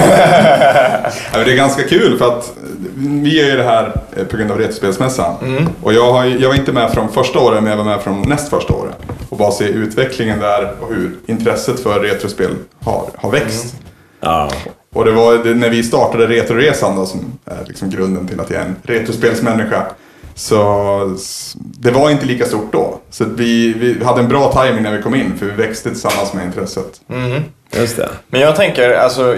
Ja, Det är ganska kul för att vi gör ju det här eh, på grund av Retrospelsmässan. Och jag, har, jag var inte med från första året, men jag var med från näst första året. Och bara se utvecklingen där och hur intresset för retrospel har, har växt. Ja. Och det var det, när vi startade Retroresan då, som är liksom grunden till att jag är en retrospelsmänniska. Så det var inte lika stort då. Så vi, vi hade en bra timing när vi kom in, för vi växte tillsammans med intresset. Just det. Men jag tänker, alltså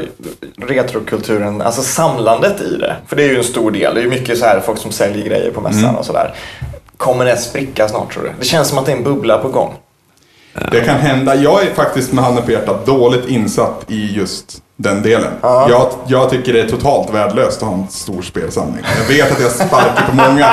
retrokulturen, alltså samlandet i det. För det är ju en stor del. Det är ju mycket så här folk som säljer grejer på mässan och sådär. Kommer det spricka snart tror du? Det känns som att det är en bubbla på gång. Det kan hända. Jag är faktiskt med handen på hjärtat dåligt insatt i just den delen. Ja. Jag, jag tycker det är totalt värdelöst att ha en stor spelsamling. Jag vet att jag sparkar på många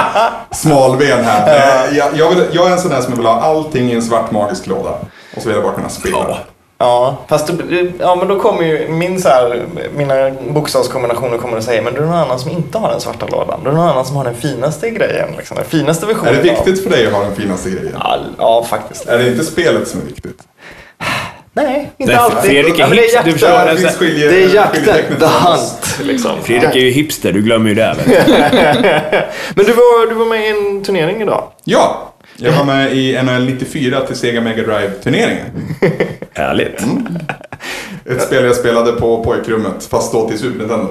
smalben här. Men jag, jag, vill, jag är en sån där som vill ha allting i en svart magisk låda. Och så vill jag bara kunna spela. Ja. Ja, fast det, ja, men då kommer ju min så här, mina bokstavskombinationer kommer att säga men du är någon annan som inte har den svarta lådan. Du är någon annan som har den finaste grejen, liksom, den finaste versionen. Är det av- viktigt för dig att ha den finaste grejen? Ja, ja, faktiskt. Är det inte spelet som är viktigt? Nej, inte Nej, alltid. Fredrik är det är hipster, du förstår, det det, är jakten, the mellan hunt. Liksom. Fredrik är ju hipster, du glömmer ju det. Men du var, du var med i en turnering idag. Ja! Jag var med i NHL 94 till Sega Mega Drive-turneringen. Härligt. Ett spel jag spelade på pojkrummet, fast då till Super Nintendo.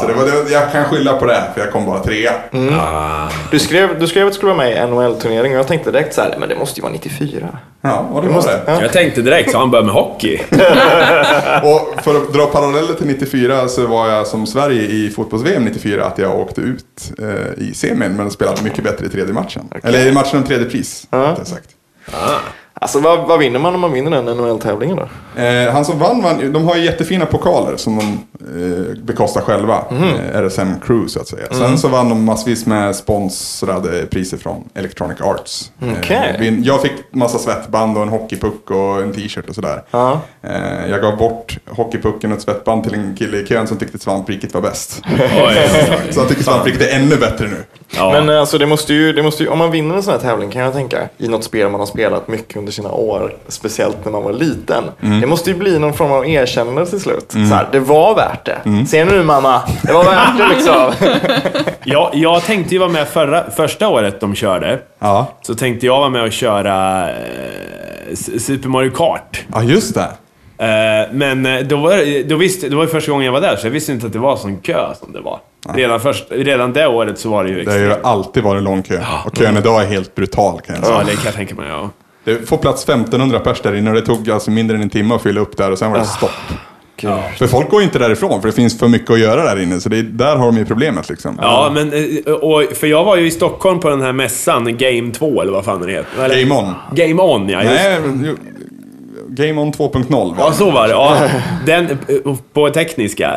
Så det var, det, jag kan skylla på det, för jag kom bara trea. Du skrev, du skrev att du skulle vara med i en NHL-turnering och jag tänkte direkt så här, men det måste ju vara 94. Ja, och det Du var måste- det. ja. Jag tänkte direkt, så han börjar med hockey. Och för att dra paralleller till 94 så var jag som Sverige i fotbolls-VM 94 att jag åkte ut eh, i semin men spelade mycket bättre i tredje matchen. Eller i matchen om tredje pris, Ja. rättare sagt. Alltså vad, vad vinner man om man vinner den NHL-tävlingen då? Eh, han som vann, vann, de har ju jättefina pokaler som de eh, bekostar själva. Mhm. Eh, RSM Crew så att säga. Sen så vann de massvis med sponsrade priser från Electronic Arts. Eh, vi- jag fick massa svettband och en hockeypuck och en t-shirt och sådär. Ja. Eh, jag gav bort hockeypucken och ett svettband till en kille i kön som tyckte svampriket var bäst. Så han tycker svampriket är ännu bättre nu. Ja. Men eh, alltså det måste, ju, det måste ju, om man vinner en sån här tävling kan jag tänka, i något spel man har spelat mycket under sina år, speciellt när man var liten. Det måste ju bli någon form av erkännande till slut. Så här, det var värt det. Ser ni nu mamma? Det var värt det liksom. jag, jag tänkte ju vara med förra, första året de körde. Ja, Så tänkte jag vara med och köra eh, Super Mario Kart. ja just det. Eh, men eh, då var, det- då visste, det var ju första gången jag var där, så jag visste inte att det var sån kö som det var. Redan, först, redan det året så var det ju Det har ju extremt. alltid varit lång kö. Och kön idag är helt brutal kan jag säga. Ja, det kan jag tänka mig, ja. Det får plats 1500 pers där inne och det tog alltså mindre än en timme att fylla upp där och sen var det stopp. Gud. För folk går inte därifrån för det finns för mycket att göra där inne. Så det är, där har de ju problemet liksom. Ja, men, eh, och, för jag var ju i Stockholm på den här mässan, Game 2 eller vad fan den heter. Eller, Game On. Game On, ja. Just. Nej, jo, Game On 2.0 var Ja, det. så var det. Ja. Den, eh, på tekniska.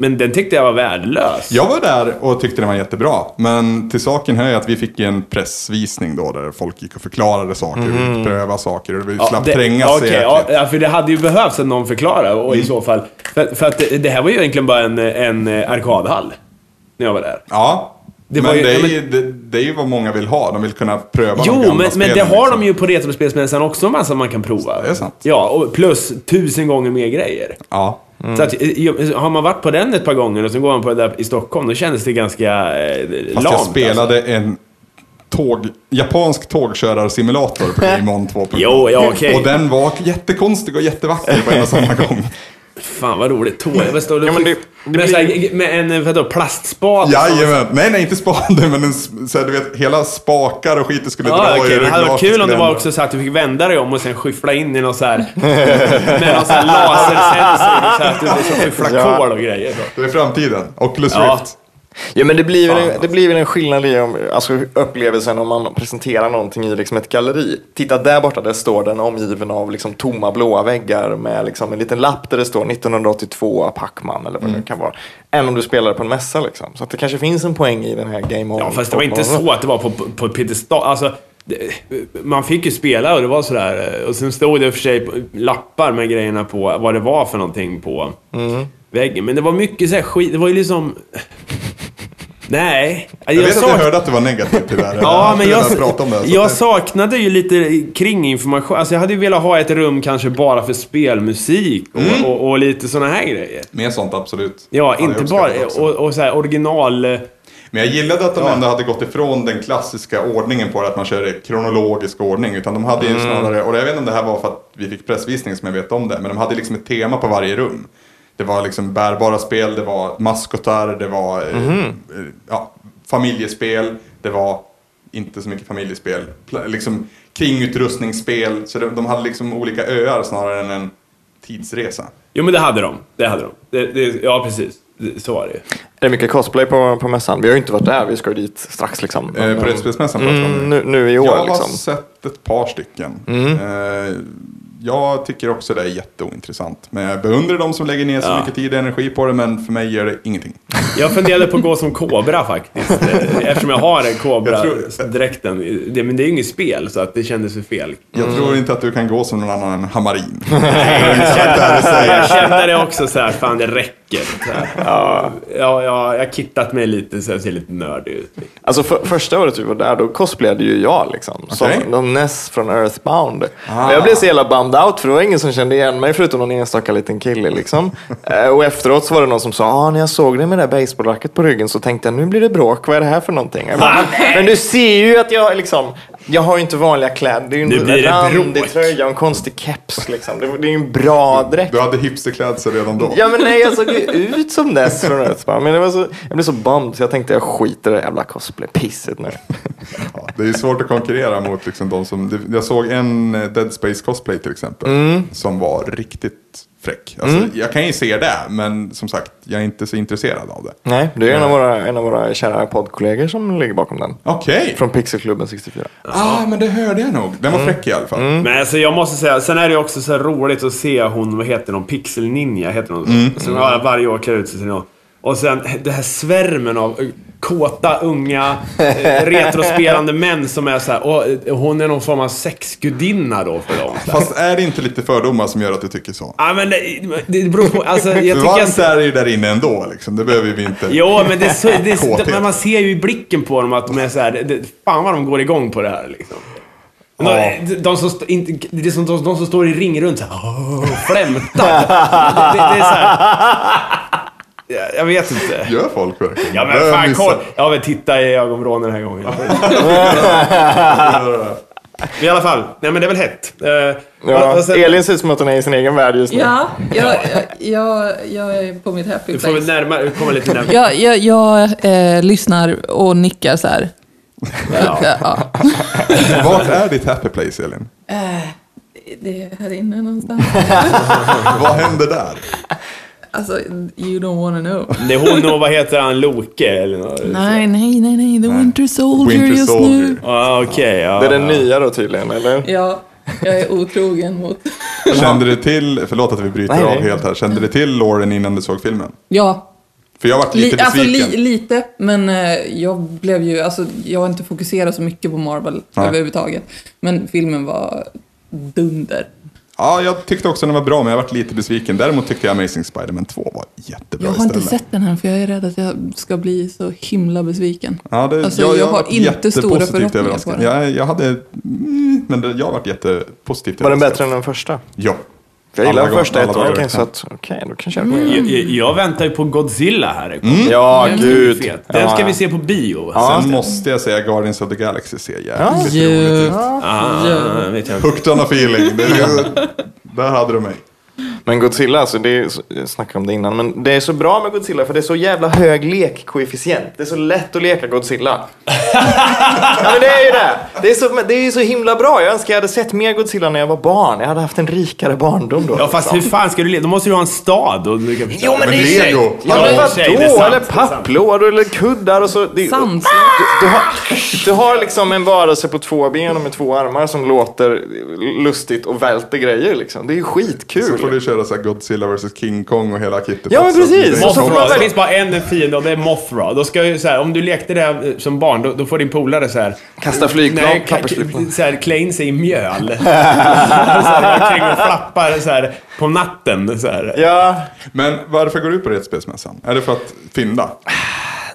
Men den tyckte jag var värdelös. Jag var där och tyckte den var jättebra. Men till saken hör jag att vi fick en pressvisning då där folk gick och förklarade saker och prövade saker och vi slapp Mhm. det- trängas okej, jäkligt. ja, ja, för det hade ju behövts att någon förklarade och i så fall. För, för att det, det här var ju egentligen bara en, en arkadhall. När jag var där. Ja, Det men ju- det, är, men- ju- det, det är ju vad många vill ha. De vill kunna pröva de Jo, gamla men, men spelen, det har liksom. de ju på Retrospelsmässan också en massa man kan prova. Det är sant. Ja, och plus tusen gånger mer grejer. Ja. Så att, eh, har man varit på den ett par gånger och så går man på det där i Stockholm, då kändes det ganska eh, Fast lamt. jag spelade Alltså. en tåg, japansk tågkörarsimulator på Game On 2.0. Jo, ja, okej. Och den var jättekonstig och jättevacker på en och samma gång. Fan vad roligt. Tåg, vad står det? Ja, men det- det med, så här, med en vadå, plastspade? Jajamän. Nej, nej, inte spade, men en, s- så här, du vet, hela spakar och skit du skulle Ja, dra i okej. Det hade varit kul om det var också så att du fick vända dig om och sen skyffla in i någon så här... med någon så här lasersensor. Så att du liksom skyfflar Ja. kol och grejer. Så. Det är framtiden. Oculus Ja. Rift. Ja, men det blir, väl, Fan, det blir väl en skillnad i om, alltså, upplevelsen om man presenterar någonting i liksom ett galleri. Titta där borta, där står den omgiven av liksom tomma blåa väggar med liksom en liten lapp där det står 1982 Pacman eller vad det kan vara. Än om du spelar på en mässa liksom. Så att det kanske finns en poäng i den här Game On. Ja, fast det var inte så att det var på, på, på piedestal. Alltså, det, man fick ju spela och det var sådär. Och sen stod det för sig lappar med grejerna på vad det var för någonting på väggen. Men det var mycket så här skit. Det var ju liksom... Nej. Jag, vet att sak- jag hörde att du var negativ till det här. Ja, men jag, om det. jag att det- saknade ju lite kring information. Alltså jag hade ju velat ha ett rum kanske bara för spelmusik och, och, och lite såna här grejer. Mer sånt, absolut. Ja, jag inte bara... Och, och så här original... eh, Men jag gillade att de Ja. ändå hade gått ifrån den klassiska ordningen på det, att man kör i kronologisk ordning. Utan de hade ju Mm. snarare, och jag vet inte om det här var för att vi fick pressvisning som jag vet om det, men de hade liksom ett tema på varje rum. Det var liksom bärbara spel, det var maskotar, det var eh, ja, familjespel, det var inte så mycket familjespel. Liksom kringutrustningsspel, så de, de hade liksom olika öar snarare än en tidsresa. Jo, men det hade de. Det hade de. Det, det, ja, precis. Det, så var det ju. Är det mycket cosplay på, på mässan? Vi har ju inte varit där, vi ska ju dit strax liksom. Eh, på Rättsspelsmässan pratar vi om mm, nu. nu, i år Jag har liksom. Mm. sett ett par stycken. Eh, jag tycker också det är jätteointressant. Men jag beundrar de som lägger ner så Ja. mycket tid och energi på det, men för mig gör det ingenting. Jag funderade på att gå som Kobra faktiskt. Eftersom jag har en Kobra-dräkten. Det, men det är ju inget spel, så att det kändes för fel. Jag tror inte att du kan gå som någon annan än Hamarin. Jag kände det också så här, fan det räcker. Här. Ja, ja, ja, jag har kittat mig lite så jag ser lite nördig ut. Alltså för, första året vi var där, då cosplayade ju jag liksom. Som Okej. någon Ness från Earthbound. Ah. Jag blev så jävla bummed out för det var ingen som kände igen mig förutom någon enstaka liten kille liksom. Eh, och efteråt så var det någon som sa, ah, när jag såg dig med det där basebollracket på ryggen så tänkte jag, nu blir det bråk, vad är det här för någonting? Bara, men du ser ju att jag liksom, jag har ju inte vanliga kläder. Det är ju en blir randig tröja och en konstig keps liksom. Det, det är ju en bra dräkt. Du hade hipsterklädsel redan då. Ja men nej, jag såg ju ut som Ness från. Men det var så, jag blev så bummed så jag tänkte jag skiter i det jävla cosplay-pisset nu. Ja, det är ju svårt att konkurrera mot liksom de som... Jag såg en eh, Dead Space cosplay till exempel. Mm. Som var riktigt fräck. Alltså, Jag kan ju se det, men som sagt, jag är inte så intresserad av det. Nej, det är en av våra, en av våra kära poddkollegor som ligger bakom den. Okej. Från Pixelklubben 64. Ah, men det hörde jag nog. Den var fräck i alla fall. Men alltså jag måste säga, sen är det också så här roligt att se hon, vad heter hon, Pixel Ninja heter hon. Som ja, varje år klär ut sig till någon. Och sen den här svärmen av kåta, unga, eh, retrospelande män som är så här, och hon är någon form av sexgudinna då för dem. Fast är det inte lite fördomar som gör att du tycker så? Ja men det, det beror på, alltså jag tycker... varmt är ju där inne ändå liksom. Det behöver vi inte. Jo, men det så, det men man ser ju i blicken på dem att de är så här, det, fan vad de går igång på det här liksom. De, de, de, som, inte, det är som de, de som står i ring runt såhär, och flämtar. Det, det är så här, jag, jag vet inte. Gör folk verkligen? Ja men jag fan kolla. Jag vill titta i ögonvrån den här gången. I alla fall, nej men det är väl hett. Eh, Ja, och sen- Elin ser ut som att hon är i sin egen värld just nu. Ja, jag, jag, jag, jag är på mitt happy Du får väl place. närmare, komma lite närmare. Jag, jag, jag eh, lyssnar och nickar så här. Ja. Ja. Vart är ditt happy place Elin? Det är här inne någonstans. Vad händer där? Alltså, you don't wanna know. Det är hon och vad heter han, Loke eller något? Nej, nej, nej, nej. The Winter Soldier Winter just Soldier. nu. Ja, okej. ja. Det är den nya då tydligen, eller? Ja, jag är otrogen mot... Kände du till, förlåt att vi bryter Nej, av helt här, kände du till Lauren innan du såg filmen? Ja, För jag varit lite li, alltså besviken. li, lite. Men eh, jag blev ju... Alltså, jag har inte fokuserat så mycket på Marvel Nej. överhuvudtaget. Men filmen var dunder. Ja, jag tyckte också den var bra, men jag varit lite besviken. Däremot tyckte jag Amazing Spider-Man 2 var jättebra Jag har inte istället. sett den här för jag är rädd att jag ska bli så himla besviken. Ja, det, Alltså, jag har varit inte stora förhoppningar överraskad. på den. Jag, jag hade, mm, men det, jag har varit jättepositivt Var den bättre än den första? Ja. Jag gillar Alla första dagar. så att okej, då kanske jag in. Jag, jag, väntar ju på Godzilla här. Ja, Den är gud. Den Ja, ska ja. vi se på bio. Ja. Sen måste jag säga Guardians of the Galaxy ser jävligt Ja. roligt Ja. ut. Ah, vet jag. Hooked on a feeling. Det är, där hade du mig. Men Godzilla, alltså det är, jag snackade om det innan, men det är så bra med Godzilla för det är så jävla hög lekkoefficient. Det är så lätt att leka Godzilla. ja men det är ju det. Det är, så, det är ju så himla bra. Jag önskar jag hade sett mer Godzilla när jag var barn. Jag hade haft en rikare barndom då. Ja, fast hur fan ska du leda? Då måste du ha en stad och du kan Jo men Men det är Lego. Ja Ja, men vadå? sant, Eller sant. papplådor eller kuddar och så. Det, Sandslott. du, du, har, du har liksom en varelse på två ben och med två armar som låter lustigt och välter grejer liksom. Det är ju skitkul. Får du köra så här Godzilla vs King Kong och hela kittet. Ja, men precis. Mothra. Det finns bara en fiende och det är Mothra. Då ska ju så här, om du lekte det här eh, som barn, då, då får din polare så här... Kasta flygplan, Nej, pappersflygplan. så här, klä in sig i mjöl. så här, gå omkring och flappar så här, på natten. Så här. Ja, Men varför går du på Retspelsmässan? Är det för att fynda?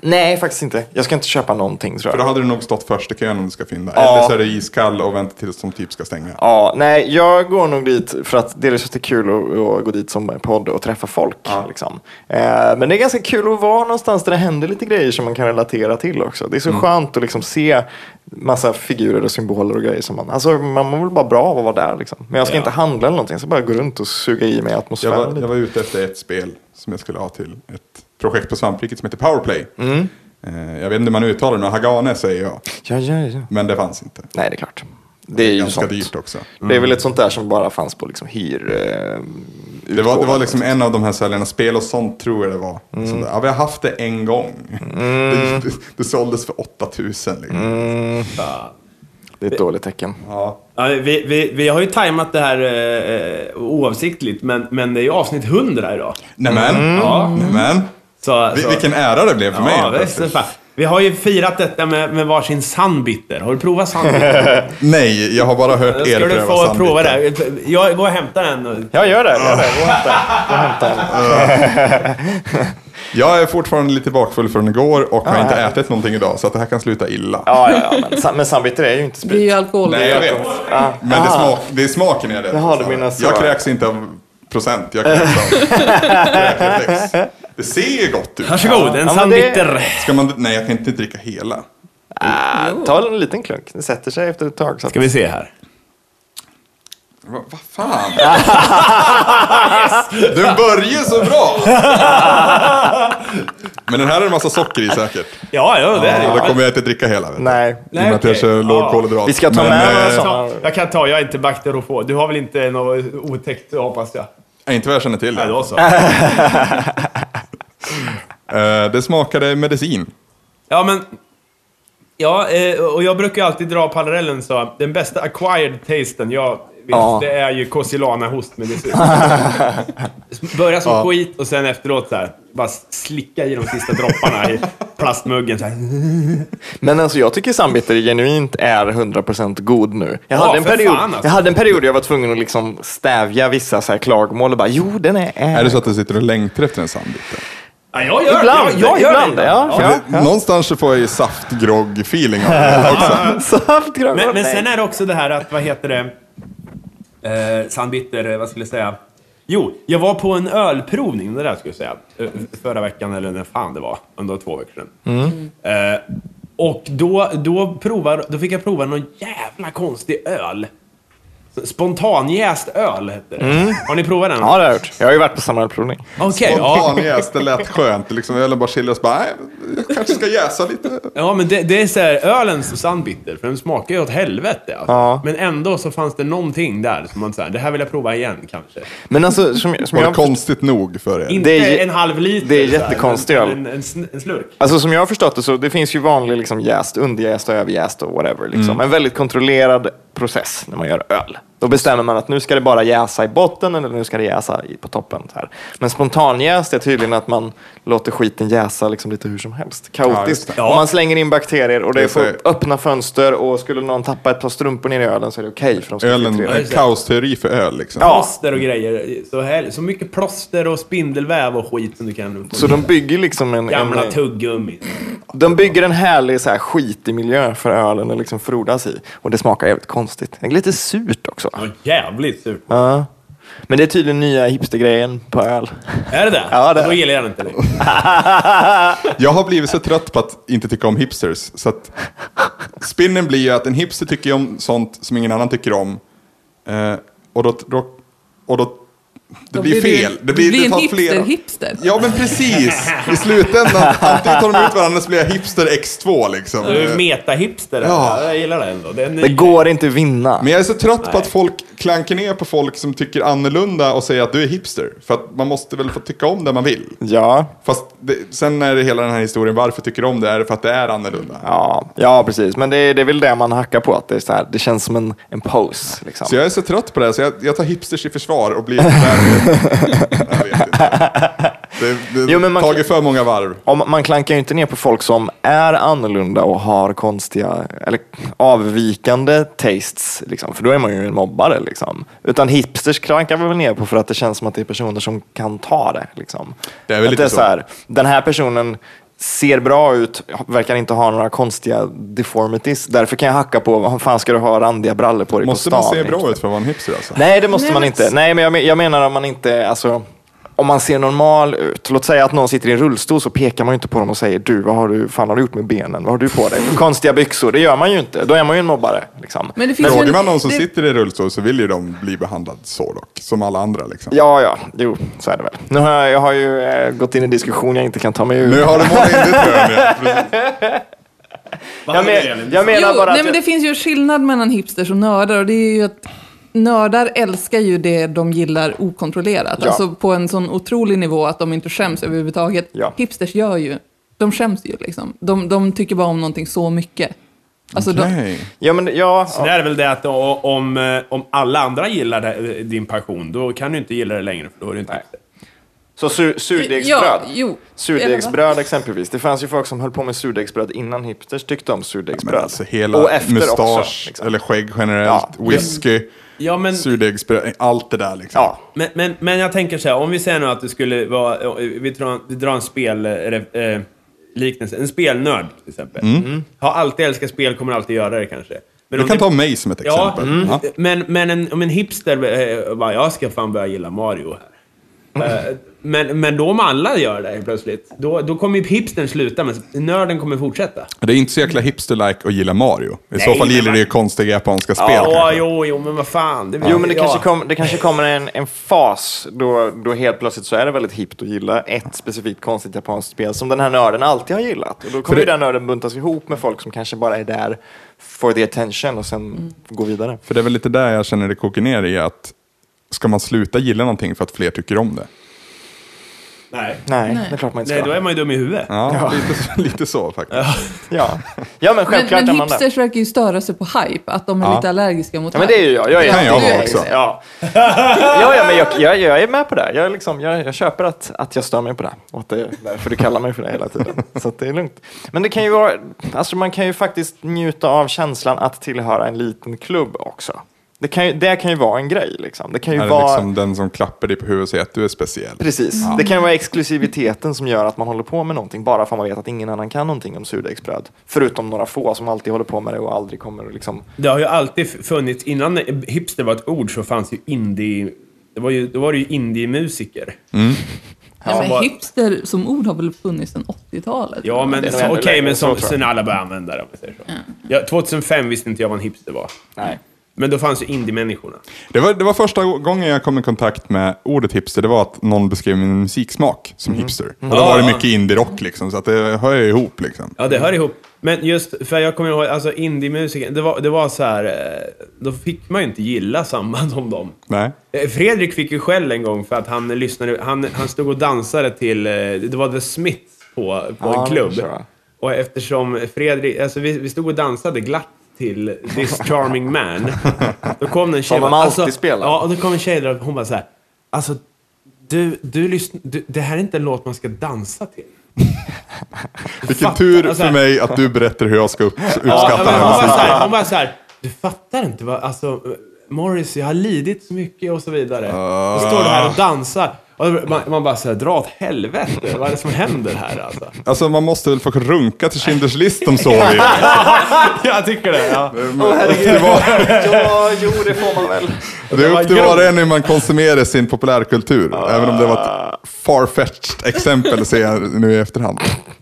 Nej faktiskt inte. Jag ska inte köpa någonting tror För då jag. hade du nog stått först i kön om du ska fynda. Ja. Eller så är det iskall och vänta tills de typ ska stänga. Ja, nej, jag går nog dit för att dels att det är kul att, att gå dit som podd och träffa folk. Liksom. Eh, men det är ganska kul att vara någonstans där det händer lite grejer som man kan relatera till också. Det är så skönt att liksom se massa figurer och symboler och grejer. Som man, alltså, man mår väl bara bra av att vara där. Liksom. Men jag ska Ja. inte handla eller någonting, jag ska bara gå runt och suga i mig Jag atmosfären. var, lite. jag var ute efter ett spel som jag skulle ha till ett projekt på Svampriket som heter Powerplay. Mm. Eh, Jag vet inte hur man uttalar det nu, Hagane säger jag. Ja, ja, ja. Men det fanns inte. Nej, det är klart. Det är ju Ganska sånt. dyrt också. Det är väl ett sånt där som bara fanns på liksom hyr... Eh, Det var, det var liksom en av de här säljarna, spel och sånt tror jag det var. Mm. Ja, vi har haft det en gång. Det, det, det såldes för 8000 liksom. Mm. Det är ett dåligt tecken. Ja. Ja, vi, vi, vi har ju tajmat det här eh, oavsiktligt, men, men det är ju avsnitt 100 idag. Nämen, Mm. Ja. nämen. Så, Vi- så. Vilken ära det blev för mig. Ja, helt visst. Vi har ju firat detta med, med varsin sandbitter. Har du provat sandbitter? Nej, jag har bara hört er ska du pröva få prova det. Jag går och hämtar en. Ja, gör det. Gör det. Gå och hämta. Gå och hämta en. Jag är fortfarande lite bakfull från igår och har Ja, inte ja. ätit någonting idag. Så att det här kan sluta illa. Ja, ja, ja. Men, men sambitter är ju inte Det är ju sprit. alkohol. Nej, jag vet. Ja. Men det, är Ah. smak, det är smaken jag är rädd. Jag kräks inte av procent, jag kräks av. Det ser ju gott ut. Varsågod, en men det- sandbitter. Ska man, nej, jag kan inte dricka hela. Ah, ta en liten klunk. Det sätter sig efter ett tag. Så att... Ska vi se här. Vad va fan? Den börjar så bra! Men den här är en massa socker i säkert. Ja, ja, det är Ja, det. då kommer jag inte dricka hela. Vet du. Nej. I och med att jag kör låg Ja. kolhydrat. Vi ska ta Men, med några eh, sådana. Ja, jag kan ta, jag är inte bakterofo. Du har väl inte något otäckt hoppas jag? nej, Inte vad jag känner till. Nej, då så. Eh, det smakade medicin. Ja, men... Ja, eh, och jag brukar alltid dra parallellen så. Den bästa acquired tasten jag vet, Ja. det är ju Cosilana hostmedicin. Börja som Ja. skit och sen efteråt så här, bara slicka i de sista dropparna i plastmuggen så här. Men alltså jag tycker sambitter genuint är 100% god nu. Jag, Ja, hade en period, fan, alltså. jag hade en period jag var tvungen att liksom stävja vissa så här klagomål och bara jo den är... Är det så att du sitter och längtar efter en sandbitter? Ja, jag gör Ibland, jag, jag ja, gör ibland, det. ja. För det, Någonstans så får jag ju saftgrogg-feeling av det också. Saftgröt, Men, men sen är det också det här att, vad heter det? Eh, Sandbitter, eh, vad skulle jag säga? Jo, jag var på en ölprovning, det där skulle jag säga. eh, Förra veckan, eller när fan det var. Under två veckor sedan. Eh, Och då, då, provar, då fick jag prova någon jävla konstig öl. Spontanjäst öl hette det. Har ni provat den? Ja, det har jag gjort. Jag har ju varit på samma ölprovning. Okej, ja. Spontanjäst, det lät skönt. Liksom, ölen bara chillar och så bara, nej, jag kanske ska jäsa lite. Ja, men det, det är så här, ölens sandbitter, för den smakar ju åt helvete. Alltså. Ja. Men ändå så fanns det någonting där som man säger, det här vill jag prova igen kanske. Men alltså, som, som Var jag... konstigt nog för er? Inte Det är en halv liter. det är så här, jättekonstig men öl. En, en, en slurk. Alltså som jag har förstått det så det finns ju vanlig liksom jäst, underjäst och överjäst och whatever. Liksom. Mm. En väldigt kontrollerad process när man gör öl. Då bestämmer man att nu ska det bara jäsa i botten eller nu ska det jäsa på toppen. Så här. Men spontanjäst är tydligen att man låter skiten jäsa liksom lite hur som helst. Ja, Kaotiskt. det. Och man slänger in bakterier och det är är på öppna fönster och skulle någon tappa ett par strumpor ner i ölen så är det okej för de ska Ölen, en kaosteori för öl liksom. Ja. Plåster och grejer. Så, här, så mycket plåster och spindelväv och skit som du kan. Så de bygger liksom en, Gamla en, tuggummi. De bygger en härlig så här, skitig miljö för ölen att liksom frodas i. Och det smakar jävligt konstigt. Det är lite surt också. Ja, jävligt surt. Ja. Men det är tydligen nya hipstergrejen på öl. Är det det? Ja, det är Då det. gillar jag inte det. Jag har blivit så trött på att inte tycka om hipsters. Så att spinnen blir ju att en hipster tycker om sånt som ingen annan tycker om. Eh, och då... då, och då det blir du- fel. Det blir, blir det en tar hipster-hipster. Ja, men precis. I slutändan, antingen tar de ut varandra så blir jag hipster X2 liksom. Du är meta-hipster. Ja. Ja. Jag gillar det ändå. Det Det går inte att vinna. Men jag är så trött på att folk klankar ner på folk som tycker annorlunda och säger att du är hipster. För att man måste väl få tycka om det man vill. Ja, Fast det, sen är det hela den här historien, varför tycker du om det? Är det för att det är annorlunda? ja, ja precis. Men det är, det är väl det man hackar på. Att det, är så här, det känns som en, en pose. Liksom. Så jag är så trött på det, så jag, jag tar hipsters i försvar och blir Det, det Jo, men man- tagit för många varv. Om, man klankar ju inte ner på folk som är annorlunda och har konstiga eller avvikande tastes. Liksom, för då är man ju en mobbare. Liksom. Utan hipsters klankar vi väl ner på för att det känns som att det är personer som kan ta det. Liksom. Det är väl att lite är så. så här, den här personen ser bra ut, verkar inte ha några konstiga deformities. Därför kan jag hacka på, vad fan ska du ha randiga brallor på dig Måste på man stan? se bra ut för att vara en hipster alltså? Nej, det måste Nej, man inte. Nej, men jag, men- jag menar om man inte, alltså, om man ser normal ut. Låt säga att någon sitter i en rullstol så pekar man ju inte på dem och säger du, vad har du, fan har du gjort med benen? Vad har du på dig? Konstiga byxor. Det gör man ju inte. Då är man ju en mobbare. Liksom. Men det Frågar en- man någon som det- sitter i rullstol så vill ju de bli behandlade så dock. Som alla andra liksom. Ja, ja, jo, så är det väl. Nu har jag, jag har ju eh, gått in i en diskussion jag inte kan ta mig ur. Nu har du målat in ditt jag, men, jag menar jo, bara nej, att men det finns ju skillnad mellan hipsters och nördar och det är ju att nördar älskar ju det de gillar okontrollerat. Ja. Alltså på en sån otrolig nivå att de inte skäms överhuvudtaget. Ja. Hipsters gör ju, de skäms ju liksom. De, de tycker bara om någonting så mycket. Alltså de, Okej. ja, men, ja, är det väl det att om, eh, om alla andra gillar det- din passion, då kan du inte gilla det längre, för då är du inte Nej. så sur, surdegsbröd. Ja. Surdegsbröd exempelvis. Det fanns ju folk som höll på med surdegsbröd innan hipsters tyckte om surdegsbröd. Men alltså hela och efter mustasch, också. Liksom. eller skägg generellt, Ja. whisky, Ja, men, surdegsbröd, allt det där liksom. Ja, men, men, men jag tänker så här, om vi säger nu att du skulle vara, vi drar, vi drar en spel, eh, eh, liknelse, en spelnörd till exempel. Har alltid älskat spel, kommer alltid göra det kanske. Men Du kan det- ta mig som ett Ja, exempel. Ja. men, men en, om en hipster eh, bara, jag ska fan börja gilla Mario här. Eh, men, men då om alla gör det plötsligt, då, då kommer ju hipstern sluta, men nörden kommer fortsätta. Det är inte så jäkla hipster-like att gilla Mario. I Nej, så fall gillar vad- du ju konstiga japanska spel Ja, kanske. jo, jo, men vad fan. Det, Jo, men det, ja. kanske, kom, det kanske kommer en, en fas då, då helt plötsligt så är det väldigt hippt att gilla ett specifikt konstigt japanskt spel som den här nörden alltid har gillat. Och då kommer det- ju den nörden buntas ihop med folk som kanske bara är där for the attention och sen gå vidare. För det är väl lite där jag känner det kokar ner i att ska man sluta gilla någonting för att fler tycker om det? Nej. Nej, Nej. det är klart man inte Nej, ska. då är man ju dum i huvudet. Ja, Lite, lite så faktiskt. Ja. ja, men Men, självklart men är man det. hipsters verkar ju störa sig på hype, att de är Ja. lite allergiska mot Ja, men det är ju jag. Jag är, kan jag vara också. Ja, ja, ja men jag, jag, jag är med på det. Jag, liksom, jag, jag köper att, att jag stör mig på det. Och att det är därför du kallar mig för det hela tiden. Så att det är lugnt. Men det kan ju vara, alltså man kan ju faktiskt njuta av känslan att tillhöra en liten klubb också. Det kan ju, det kan ju vara en grej. Liksom. Det kan ju Är det vara... liksom den som klappar dig på huvudet och säger att du är speciell? Precis. Det kan ju vara exklusiviteten som gör att man håller på med någonting bara för att man vet att ingen annan kan någonting om surdegsbröd. Förutom några få som alltid håller på med det och aldrig kommer att liksom... Det har ju alltid funnits, innan hipster var ett ord så fanns ju indie... Det var ju, då var det ju indie-musiker. Ja, Som men var- hipster som ord har väl funnits sedan 80-talet? Ja, men okej, längre, men som, jag. sen alla började använda det om vi säger så. Ja, 2005 visste inte jag vad en hipster var. Nej. Men då fanns ju indie-människorna. Det var, det var första gången jag kom i kontakt med ordet hipster, det var att någon beskrev min musiksmak som hipster. Och då var det mycket indie-rock liksom, så att det hör ju ihop liksom. Ja, det hör ihop. Men just, för jag kommer ihåg, alltså indie-musiker, det var, det var så här, eh, då fick man ju inte gilla samma som dem. Nej. Eh, Fredrik fick ju skäll en gång för att han lyssnade, han, han stod och dansade till, eh, det var The Smiths på, på Ja, en klubb. Och eftersom Fredrik, alltså vi, vi stod och dansade glatt till This Charming Man. Då kom det en tjej. Som de alltid spelar. Ja, och då kom en tjej där och hon bara så här, alltså du, du lyssn, du, det här är inte en låt man ska dansa till. Vilken Fattar, tur alltså- för mig att du berättar hur jag ska upp, Ja, uppskatta men hon, hans bara här, hon bara så här, du fattar inte vad, alltså, Morris, jag har lidit så mycket och så vidare. Ah. Då står du här och dansar. Man, man bara säger dra åt helvete, vad är det som händer här alltså? Alltså man måste väl få runka till Schindler's list om så vill. jag tycker det, ja. Det var, Ja, jo, det får man väl. det är upp till var och en hur man konsumerar sin populärkultur. Även om det var ett farfetched exempel ser jag nu i efterhand.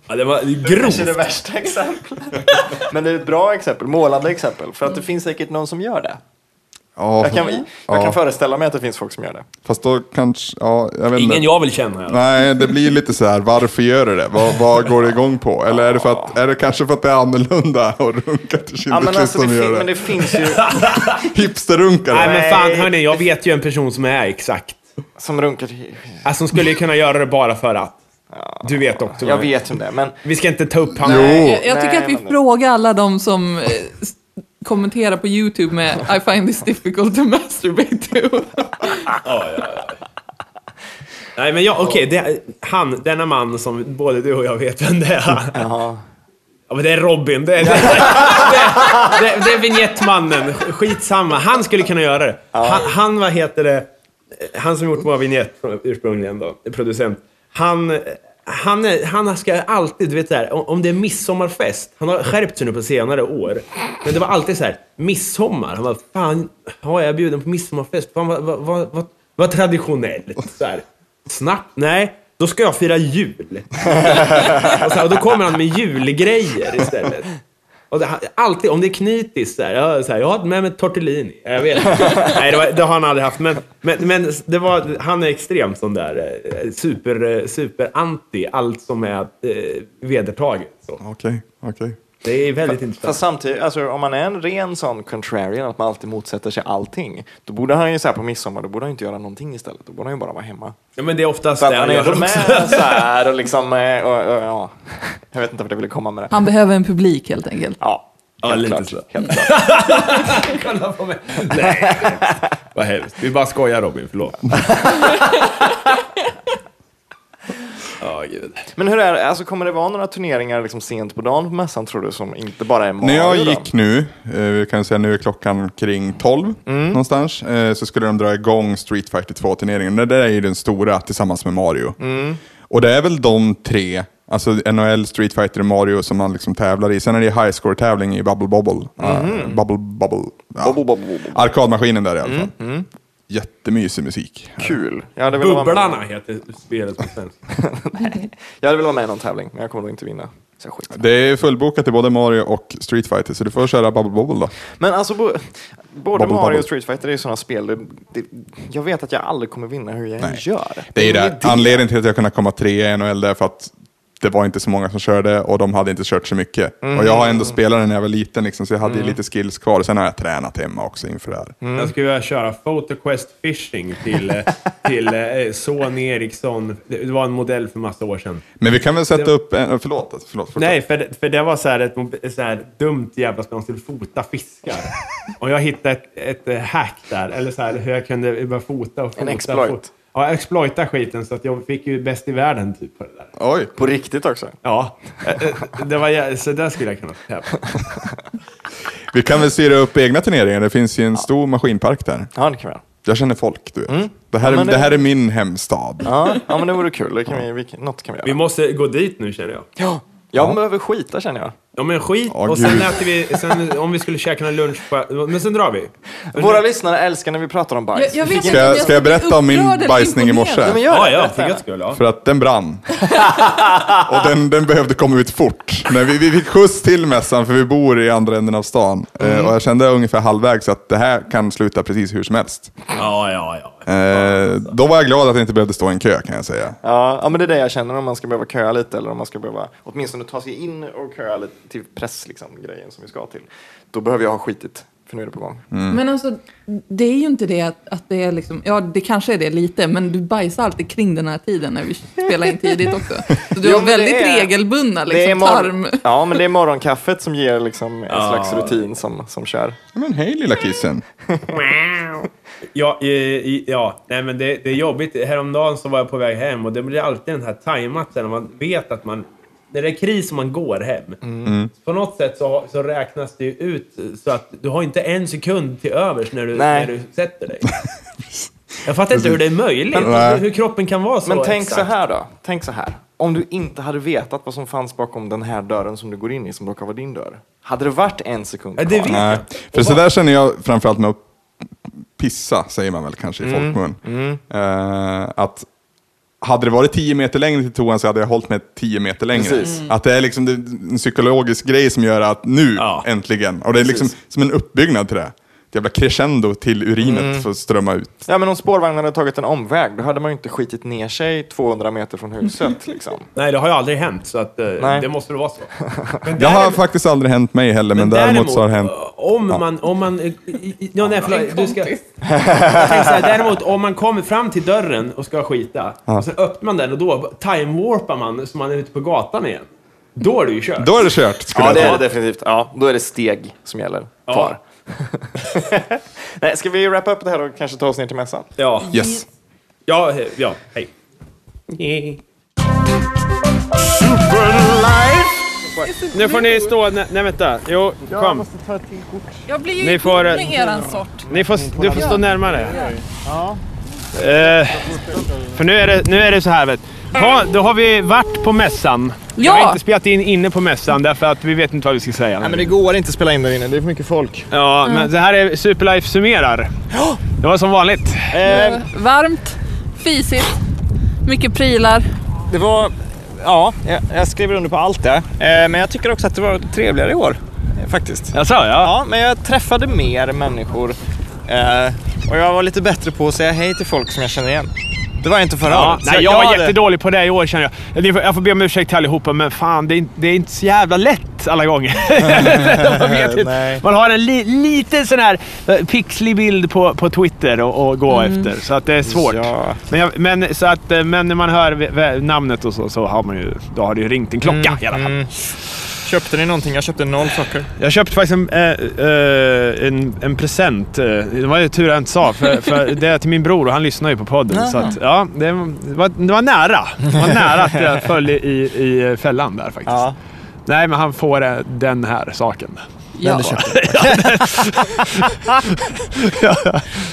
ja det var Kanske det grovt. värsta exemplet. Men det är ett bra exempel, målande exempel. För att det finns säkert någon som gör det. Ja, Jag kan, jag Ja. kan föreställa mig att det finns folk som gör det. fast då kanske, ja, jag vet inte. Ingen jag vill känna. Ja. Nej, det blir lite så här, varför gör du det? Vad, vad går det igång på? Eller är det, för att, är det kanske för att det är annorlunda att runka till Ja, Schindler's men, alltså, det som fin- gör men det? det finns ju Hipsterrunkare? Nej men fan hörni, jag vet ju en person som är exakt. som runkar till... Alltså som skulle ju kunna göra det bara för att. Du vet också. Jag vet om det, men Vi ska inte ta upp. Jo. Jag, jag tycker Nej, att vi men- frågar alla de som kommenterar på YouTube med I find this difficult to masturbate to. Nej men jag, okej, det- han, denna man som både du och jag vet vem det är. Ja men det är Robin, det är, det, det, det, det är vignettmannen, skitsamma. Han skulle kunna göra det. Han, han vad heter det, han som gjort våra vignett ursprungligen då, producent. Han, han, är, han ska alltid, du vet så här, om, det är midsommarfest, han har skärpt sig nu på senare år. Men det var alltid så här, midsommar. Han bara, fan, har jag bjuden på midsommarfest? Fan vad, vad, vad, vad, vad traditionellt. Så här. Snabbt, nej. Då ska jag fira jul. Och, så här, och då kommer han med julgrejer istället. Och alltid, om det är knitis, så här, jag, så här, jag har med mig tortellini. Jag vet Nej, det, var, det har han aldrig haft. Men, men, men det var, han är extremt sån där eh, super, eh, super anti allt som är eh, vedertaget. Okej, okej. Det är väldigt intressant. Fast samtidigt, alltså, om man är en ren sån contrarian, att man alltid motsätter sig allting, då borde han ju så här på midsommar, då borde han inte göra någonting istället. Då borde han ju bara vara hemma. Ja, men det är oftast Så att det han gör med så här och liksom, eh, och, och, ja. Jag vet inte vart jag ville komma med det. Han behöver en publik helt enkelt. Ja, Ja, helt lite klart. så. Helt klart. Kolla på mig. Nej, vad hemskt. Vi bara skojar Robin, förlåt. Ja, gud. Men hur är det, alltså, kommer det vara några turneringar liksom sent på dagen på mässan tror du, som inte bara är Mario? När jag gick nu, eh, vi kan säga nu är klockan kring 12 Mm. någonstans, eh, så skulle de dra igång Street Fighter 2-turneringen. Det där är ju den stora tillsammans med Mario. Mm. Och det är väl de tre, alltså NHL, Street Fighter och Mario som man liksom tävlar i. Sen är det high score-tävling i Bubble Bobble. Uh, bubble Bubble. Ja. Mm. Bubble, bubble, bubble. Arkadmaskinen där i alla fall. Jättemysig musik. Kul. Jag hade velat vara med- Bubblarna heter spelet på svenska. Jag hade velat vara med i någon tävling, men jag kommer nog inte vinna. Så skiter. Det är fullbokat i både Mario och Street Fighter, så du får köra Bubble Bobble då. Men alltså, bo, både Bubble, Mario bubble. och Street Fighter är ju sådana spel, det, det, jag vet att jag aldrig kommer vinna hur jag än Nej. gör. Det är ju det. Anledningen till att jag kunde komma trea i NHL är för att det var inte så många som körde och de hade inte kört så mycket. Och jag har ändå spelat den när jag var liten, liksom, så jag hade ju lite skills kvar. Sen har jag tränat hemma också inför det här. Jag skulle vilja köra PhotoQuest Fishing till, eh, till eh, Sony Ericsson. Det det var en modell för massa år sedan. Men vi kan väl sätta upp en... Förlåt, förlåt. förlåt. Nej, för, det- för det var så här ett, så här dumt jävla spel. Man skulle fota fiskar. Och jag hittade ett, ett hack där. Eller så här, hur jag kunde bara fota och fota. En exploit. Fota. Ja, exploita skiten så att jag fick ju bäst i världen typ på det där. Oj. På riktigt också. Ja, eh, eh, det var, så där skulle jag kunna tävla. Vi kan väl styra upp egna turneringar. Det finns ju en stor maskinpark där. Ja, det kan vi göra. Jag känner folk, du vet. Det, här Ja, det... det- här är min hemstad. Ja, ja men det vore kul. Det kan vi, vi, något kan vi Vi göra. måste gå dit nu känner jag. Ja, jag behöver skita känner jag. Ja men skit, Åh, och sen gud. äter vi, sen, om vi skulle käka någon lunch på, men sen drar vi. Våra lyssnare älskar när vi pratar om bajs. Jag, jag vet Ska jag- ska jag berätta om min bajsning i morse? Ja, men gör Ja, det. ja, för guds skull. Ja. För att den brann. och den, den behövde komma ut fort. Men vi, vi fick skjuts till mässan för vi bor i andra änden av stan. Eh, och jag kände ungefär halvvägs att det här kan sluta precis hur som helst. Ja, ja, ja. Eh, då var jag glad att jag inte behövde stå i en kö kan jag säga. Ja, ja, men det är det jag känner om man ska behöva köa lite eller om man ska behöva åtminstone ta sig in och köa lite till press, liksom, grejen som vi ska till. Då behöver jag ha skitit, för nu är det på gång. Men alltså, det är ju inte det att, att det är liksom, ja det kanske är det lite, men du bajsar alltid kring den här tiden när vi spelar in tidigt också. Så du Jo, har väldigt är- regelbundna Det är liksom, tarm. ja, men det är morgonkaffet som ger liksom en slags rutin som, som kör. Men hej lilla kissen. Ja, i, i, ja. Nej, men det, det är jobbigt. Häromdagen så var jag på väg hem och det blir alltid den här tajmat sen när man vet att man... När det är kris och man går hem. Mm. På något sätt så, så räknas det ju ut så att du har inte en sekund till övers när du, Nej. när du sätter dig. Jag fattar inte hur det är möjligt. Hur, hur kroppen kan vara så Men tänk exakt. så här då. Tänk så här. Om du inte hade vetat vad som fanns bakom den här dörren som du går in i, som råkar vara din dör. Hade det varit en sekund Ja, kvar? det vet Nej. För så där känner jag framförallt med att pissa, säger man väl kanske i folkmun. Eh, att hade det varit 10 meter längre till toan så hade jag hållit mig 10 meter längre. Precis. Att det är liksom en psykologisk grej som gör att nu, Ja. äntligen. Och det är liksom Precis. som en uppbyggnad till det. Jävla crescendo till urinet för att strömma ut. Ja, men om spårvagnen hade tagit en omväg, då hade man ju inte skitit ner sig 200 meter från huset. Liksom. Nej, det har ju aldrig hänt, så att, eh, Nej. det måste det vara så. Men Det har däremot- faktiskt aldrig hänt mig heller, men, däremot, så har det hänt. Om man... Om man ja, nej, förlåt, du ska, här, däremot, om man kommer fram till dörren och ska skita, och sen öppnar man den och då time-warpar man så man är ute på gatan igen. Då är det ju kört. Då är det kört, skulle Ja, det jag är säga. det definitivt. Ja, då är det steg som gäller kvar. Nej, ska vi wrappa upp det här och kanske ta oss ner till mässan? Ja. Yes. Ja, he- ja, hej. Nu får ni stå... Nej, nej vänta. Jo, kom. Jag blir ju Ni får, eh, med eran sort. Ni får, du får stå närmare. Eh, för nu är, det, nu är det så här, vet ha, Då har vi varit på mässan. Jag har Ja. inte spelat in inne på mässan därför att vi vet inte vad vi ska säga. Nej, men det går inte att spela in där inne. Det är för mycket folk. Ja, men det här är Superlife summerar. Det var som vanligt. Eh, Varmt, fisigt, mycket prylar. det var... Ja, jag, jag skriver under på allt det. Eh, men jag tycker också att det var trevligare i år. eh, Faktiskt. Jaså, ja. Ja, men jag träffade mer människor. Eh, och jag var lite bättre på att säga hej till folk som jag känner igen. Det var jag inte förra Ja, året. Nej, jag var hade- jättedålig på det i år känner jag. Jag får- Jag får be om ursäkt till allihopa, men fan det är, inte- det är inte så jävla lätt alla gånger. Man. Man har en li, liten sån här eh, pixlig bild på, på Twitter och, och gå efter, så att det är svårt. Ja. Men, jag, men, så att, eh, men när man hör namnet och så, så har man ju, då har det ju ringt en klocka i alla fall. Mm. Köpte ni någonting? Jag köpte noll saker. Jag köpte faktiskt en, eh, en, en present. eh, Det var ju tur jag inte sa, för, för det är till min bror och han lyssnar ju på podden. Så att, ja, det, var, det var nära. Det var nära att jag föll i, i fällan där faktiskt. Ja. Nej, men han får den här saken. Ja.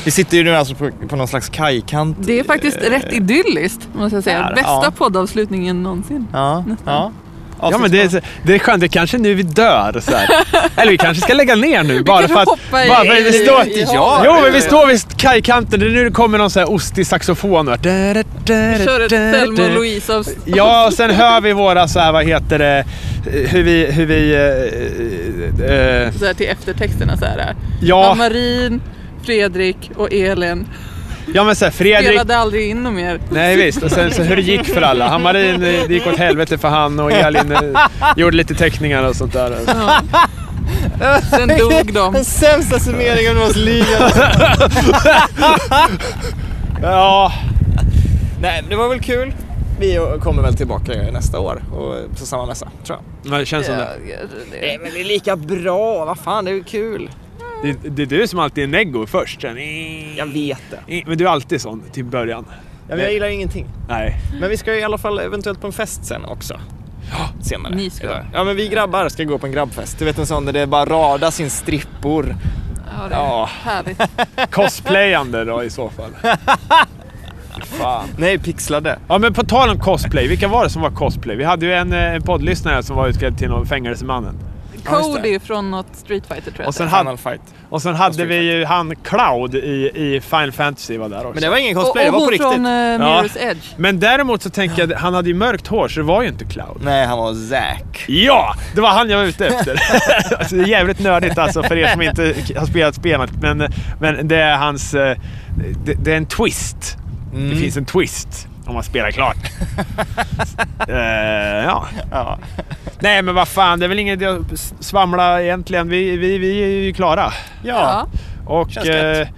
Vi sitter ju nu alltså på, på någon slags kajkant. Det är faktiskt rätt idylliskt, måste jag säga. Bästa ja. poddavslutningen någonsin. Ja, ja. Ja, men det, är, det är skönt. Det är kanske nu vi dör. Så här. Eller vi kanske ska lägga ner nu. Bara för att... hoppa i- bara för att vi i- står, i ja, havet. jo, men vi står vid kajkanten. Det är nu det kommer någon så här ostig saxofon. Vi kör ett Thelma och Louise av... Ja, och sen hör vi våra så här, vad heter det, hur vi, hur vi, eh, eh, Så här till eftertexterna så här. ja, Marin, Fredrik och Elin ja men så här, Fredrik, spelade aldrig in något mer. nej visst, och sen så hur det gick för alla. Hammarin, eh, det gick åt helvete för han och Elin eh, gjorde lite teckningar och sånt där. Sen dog de. Den sämsta summeringen av oss ligan. Ja, Nej, det var väl kul. Vi kommer väl tillbaka nästa år och på samma mässa, tror jag. men det känns som det. Nej, men det är lika bra. Vad fan, det är ju kul. Det, det är du som alltid är neggo först. Sen, Jag vet det. Men du är alltid sån till början. Ja, men jag gillar ingenting. Nej. Men vi ska ju i alla fall eventuellt på en fest sen också. Senare. Ni ska. idag. Ja, men vi grabbar ska gå på en grabbfest. Du vet en sån där det bara radas in strippor. Ja, det är Ja. härligt. Cosplayande då i så fall. Fan. Nej, pixlade. Ja men på tal om cosplay, vilka var det som var cosplay? Vi hade ju en, eh, en poddlyssnare som var utklädd till någon fängelsemannen. Ja. Cody från något Street Fighter tror jag Och sen hade- Fight. Och sen hade vi ju han Cloud i, i Final Fantasy var där också. Men det var ingen Och, cosplay, och det var på hon riktigt. från uh, Mirror's Edge. Men däremot så tänker jag, han hade ju mörkt hår så det var ju inte Cloud. Nej, han var Zack. Ja! Det var han jag var ute efter. alltså, det är jävligt nördigt alltså för er som inte har spelat spelet. Men, men det är hans... eh, Det, det är en twist. Mm. Det finns en twist om man spelar klart. Eh, ja. Ja. Nej men vad fan, det är väl inget att svamla egentligen. Vi, vi, vi är ju klara. Ja. Och, eh,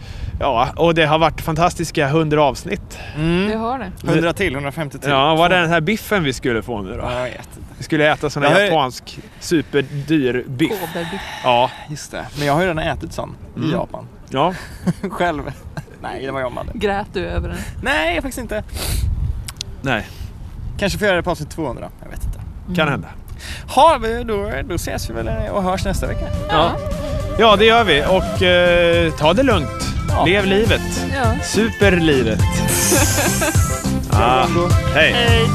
ja, och det har varit fantastiska 100 avsnitt. Det Mm. har det. 100 till, 150 till. Ja, vad är den här biffen vi skulle få nu då? Ja, jag vet inte. Vi skulle äta sån här har japansk superdyr biff. Kåberbiff. Ja, Just det. Men jag har ju redan ätit sån Mm. i Japan. ja. Själv. Nej, det var jag hade. Grät du över den? Nej, faktiskt inte. Nej, Kanske får göra det på avsnitt 200. Jag vet inte. kan hända. Ha, vi- då, då ses vi väl och hörs nästa vecka. Ja, ja det gör vi. Och eh, ta det lugnt. Ja. Lev livet. Ja. Superlivet. ah, hej. Hej.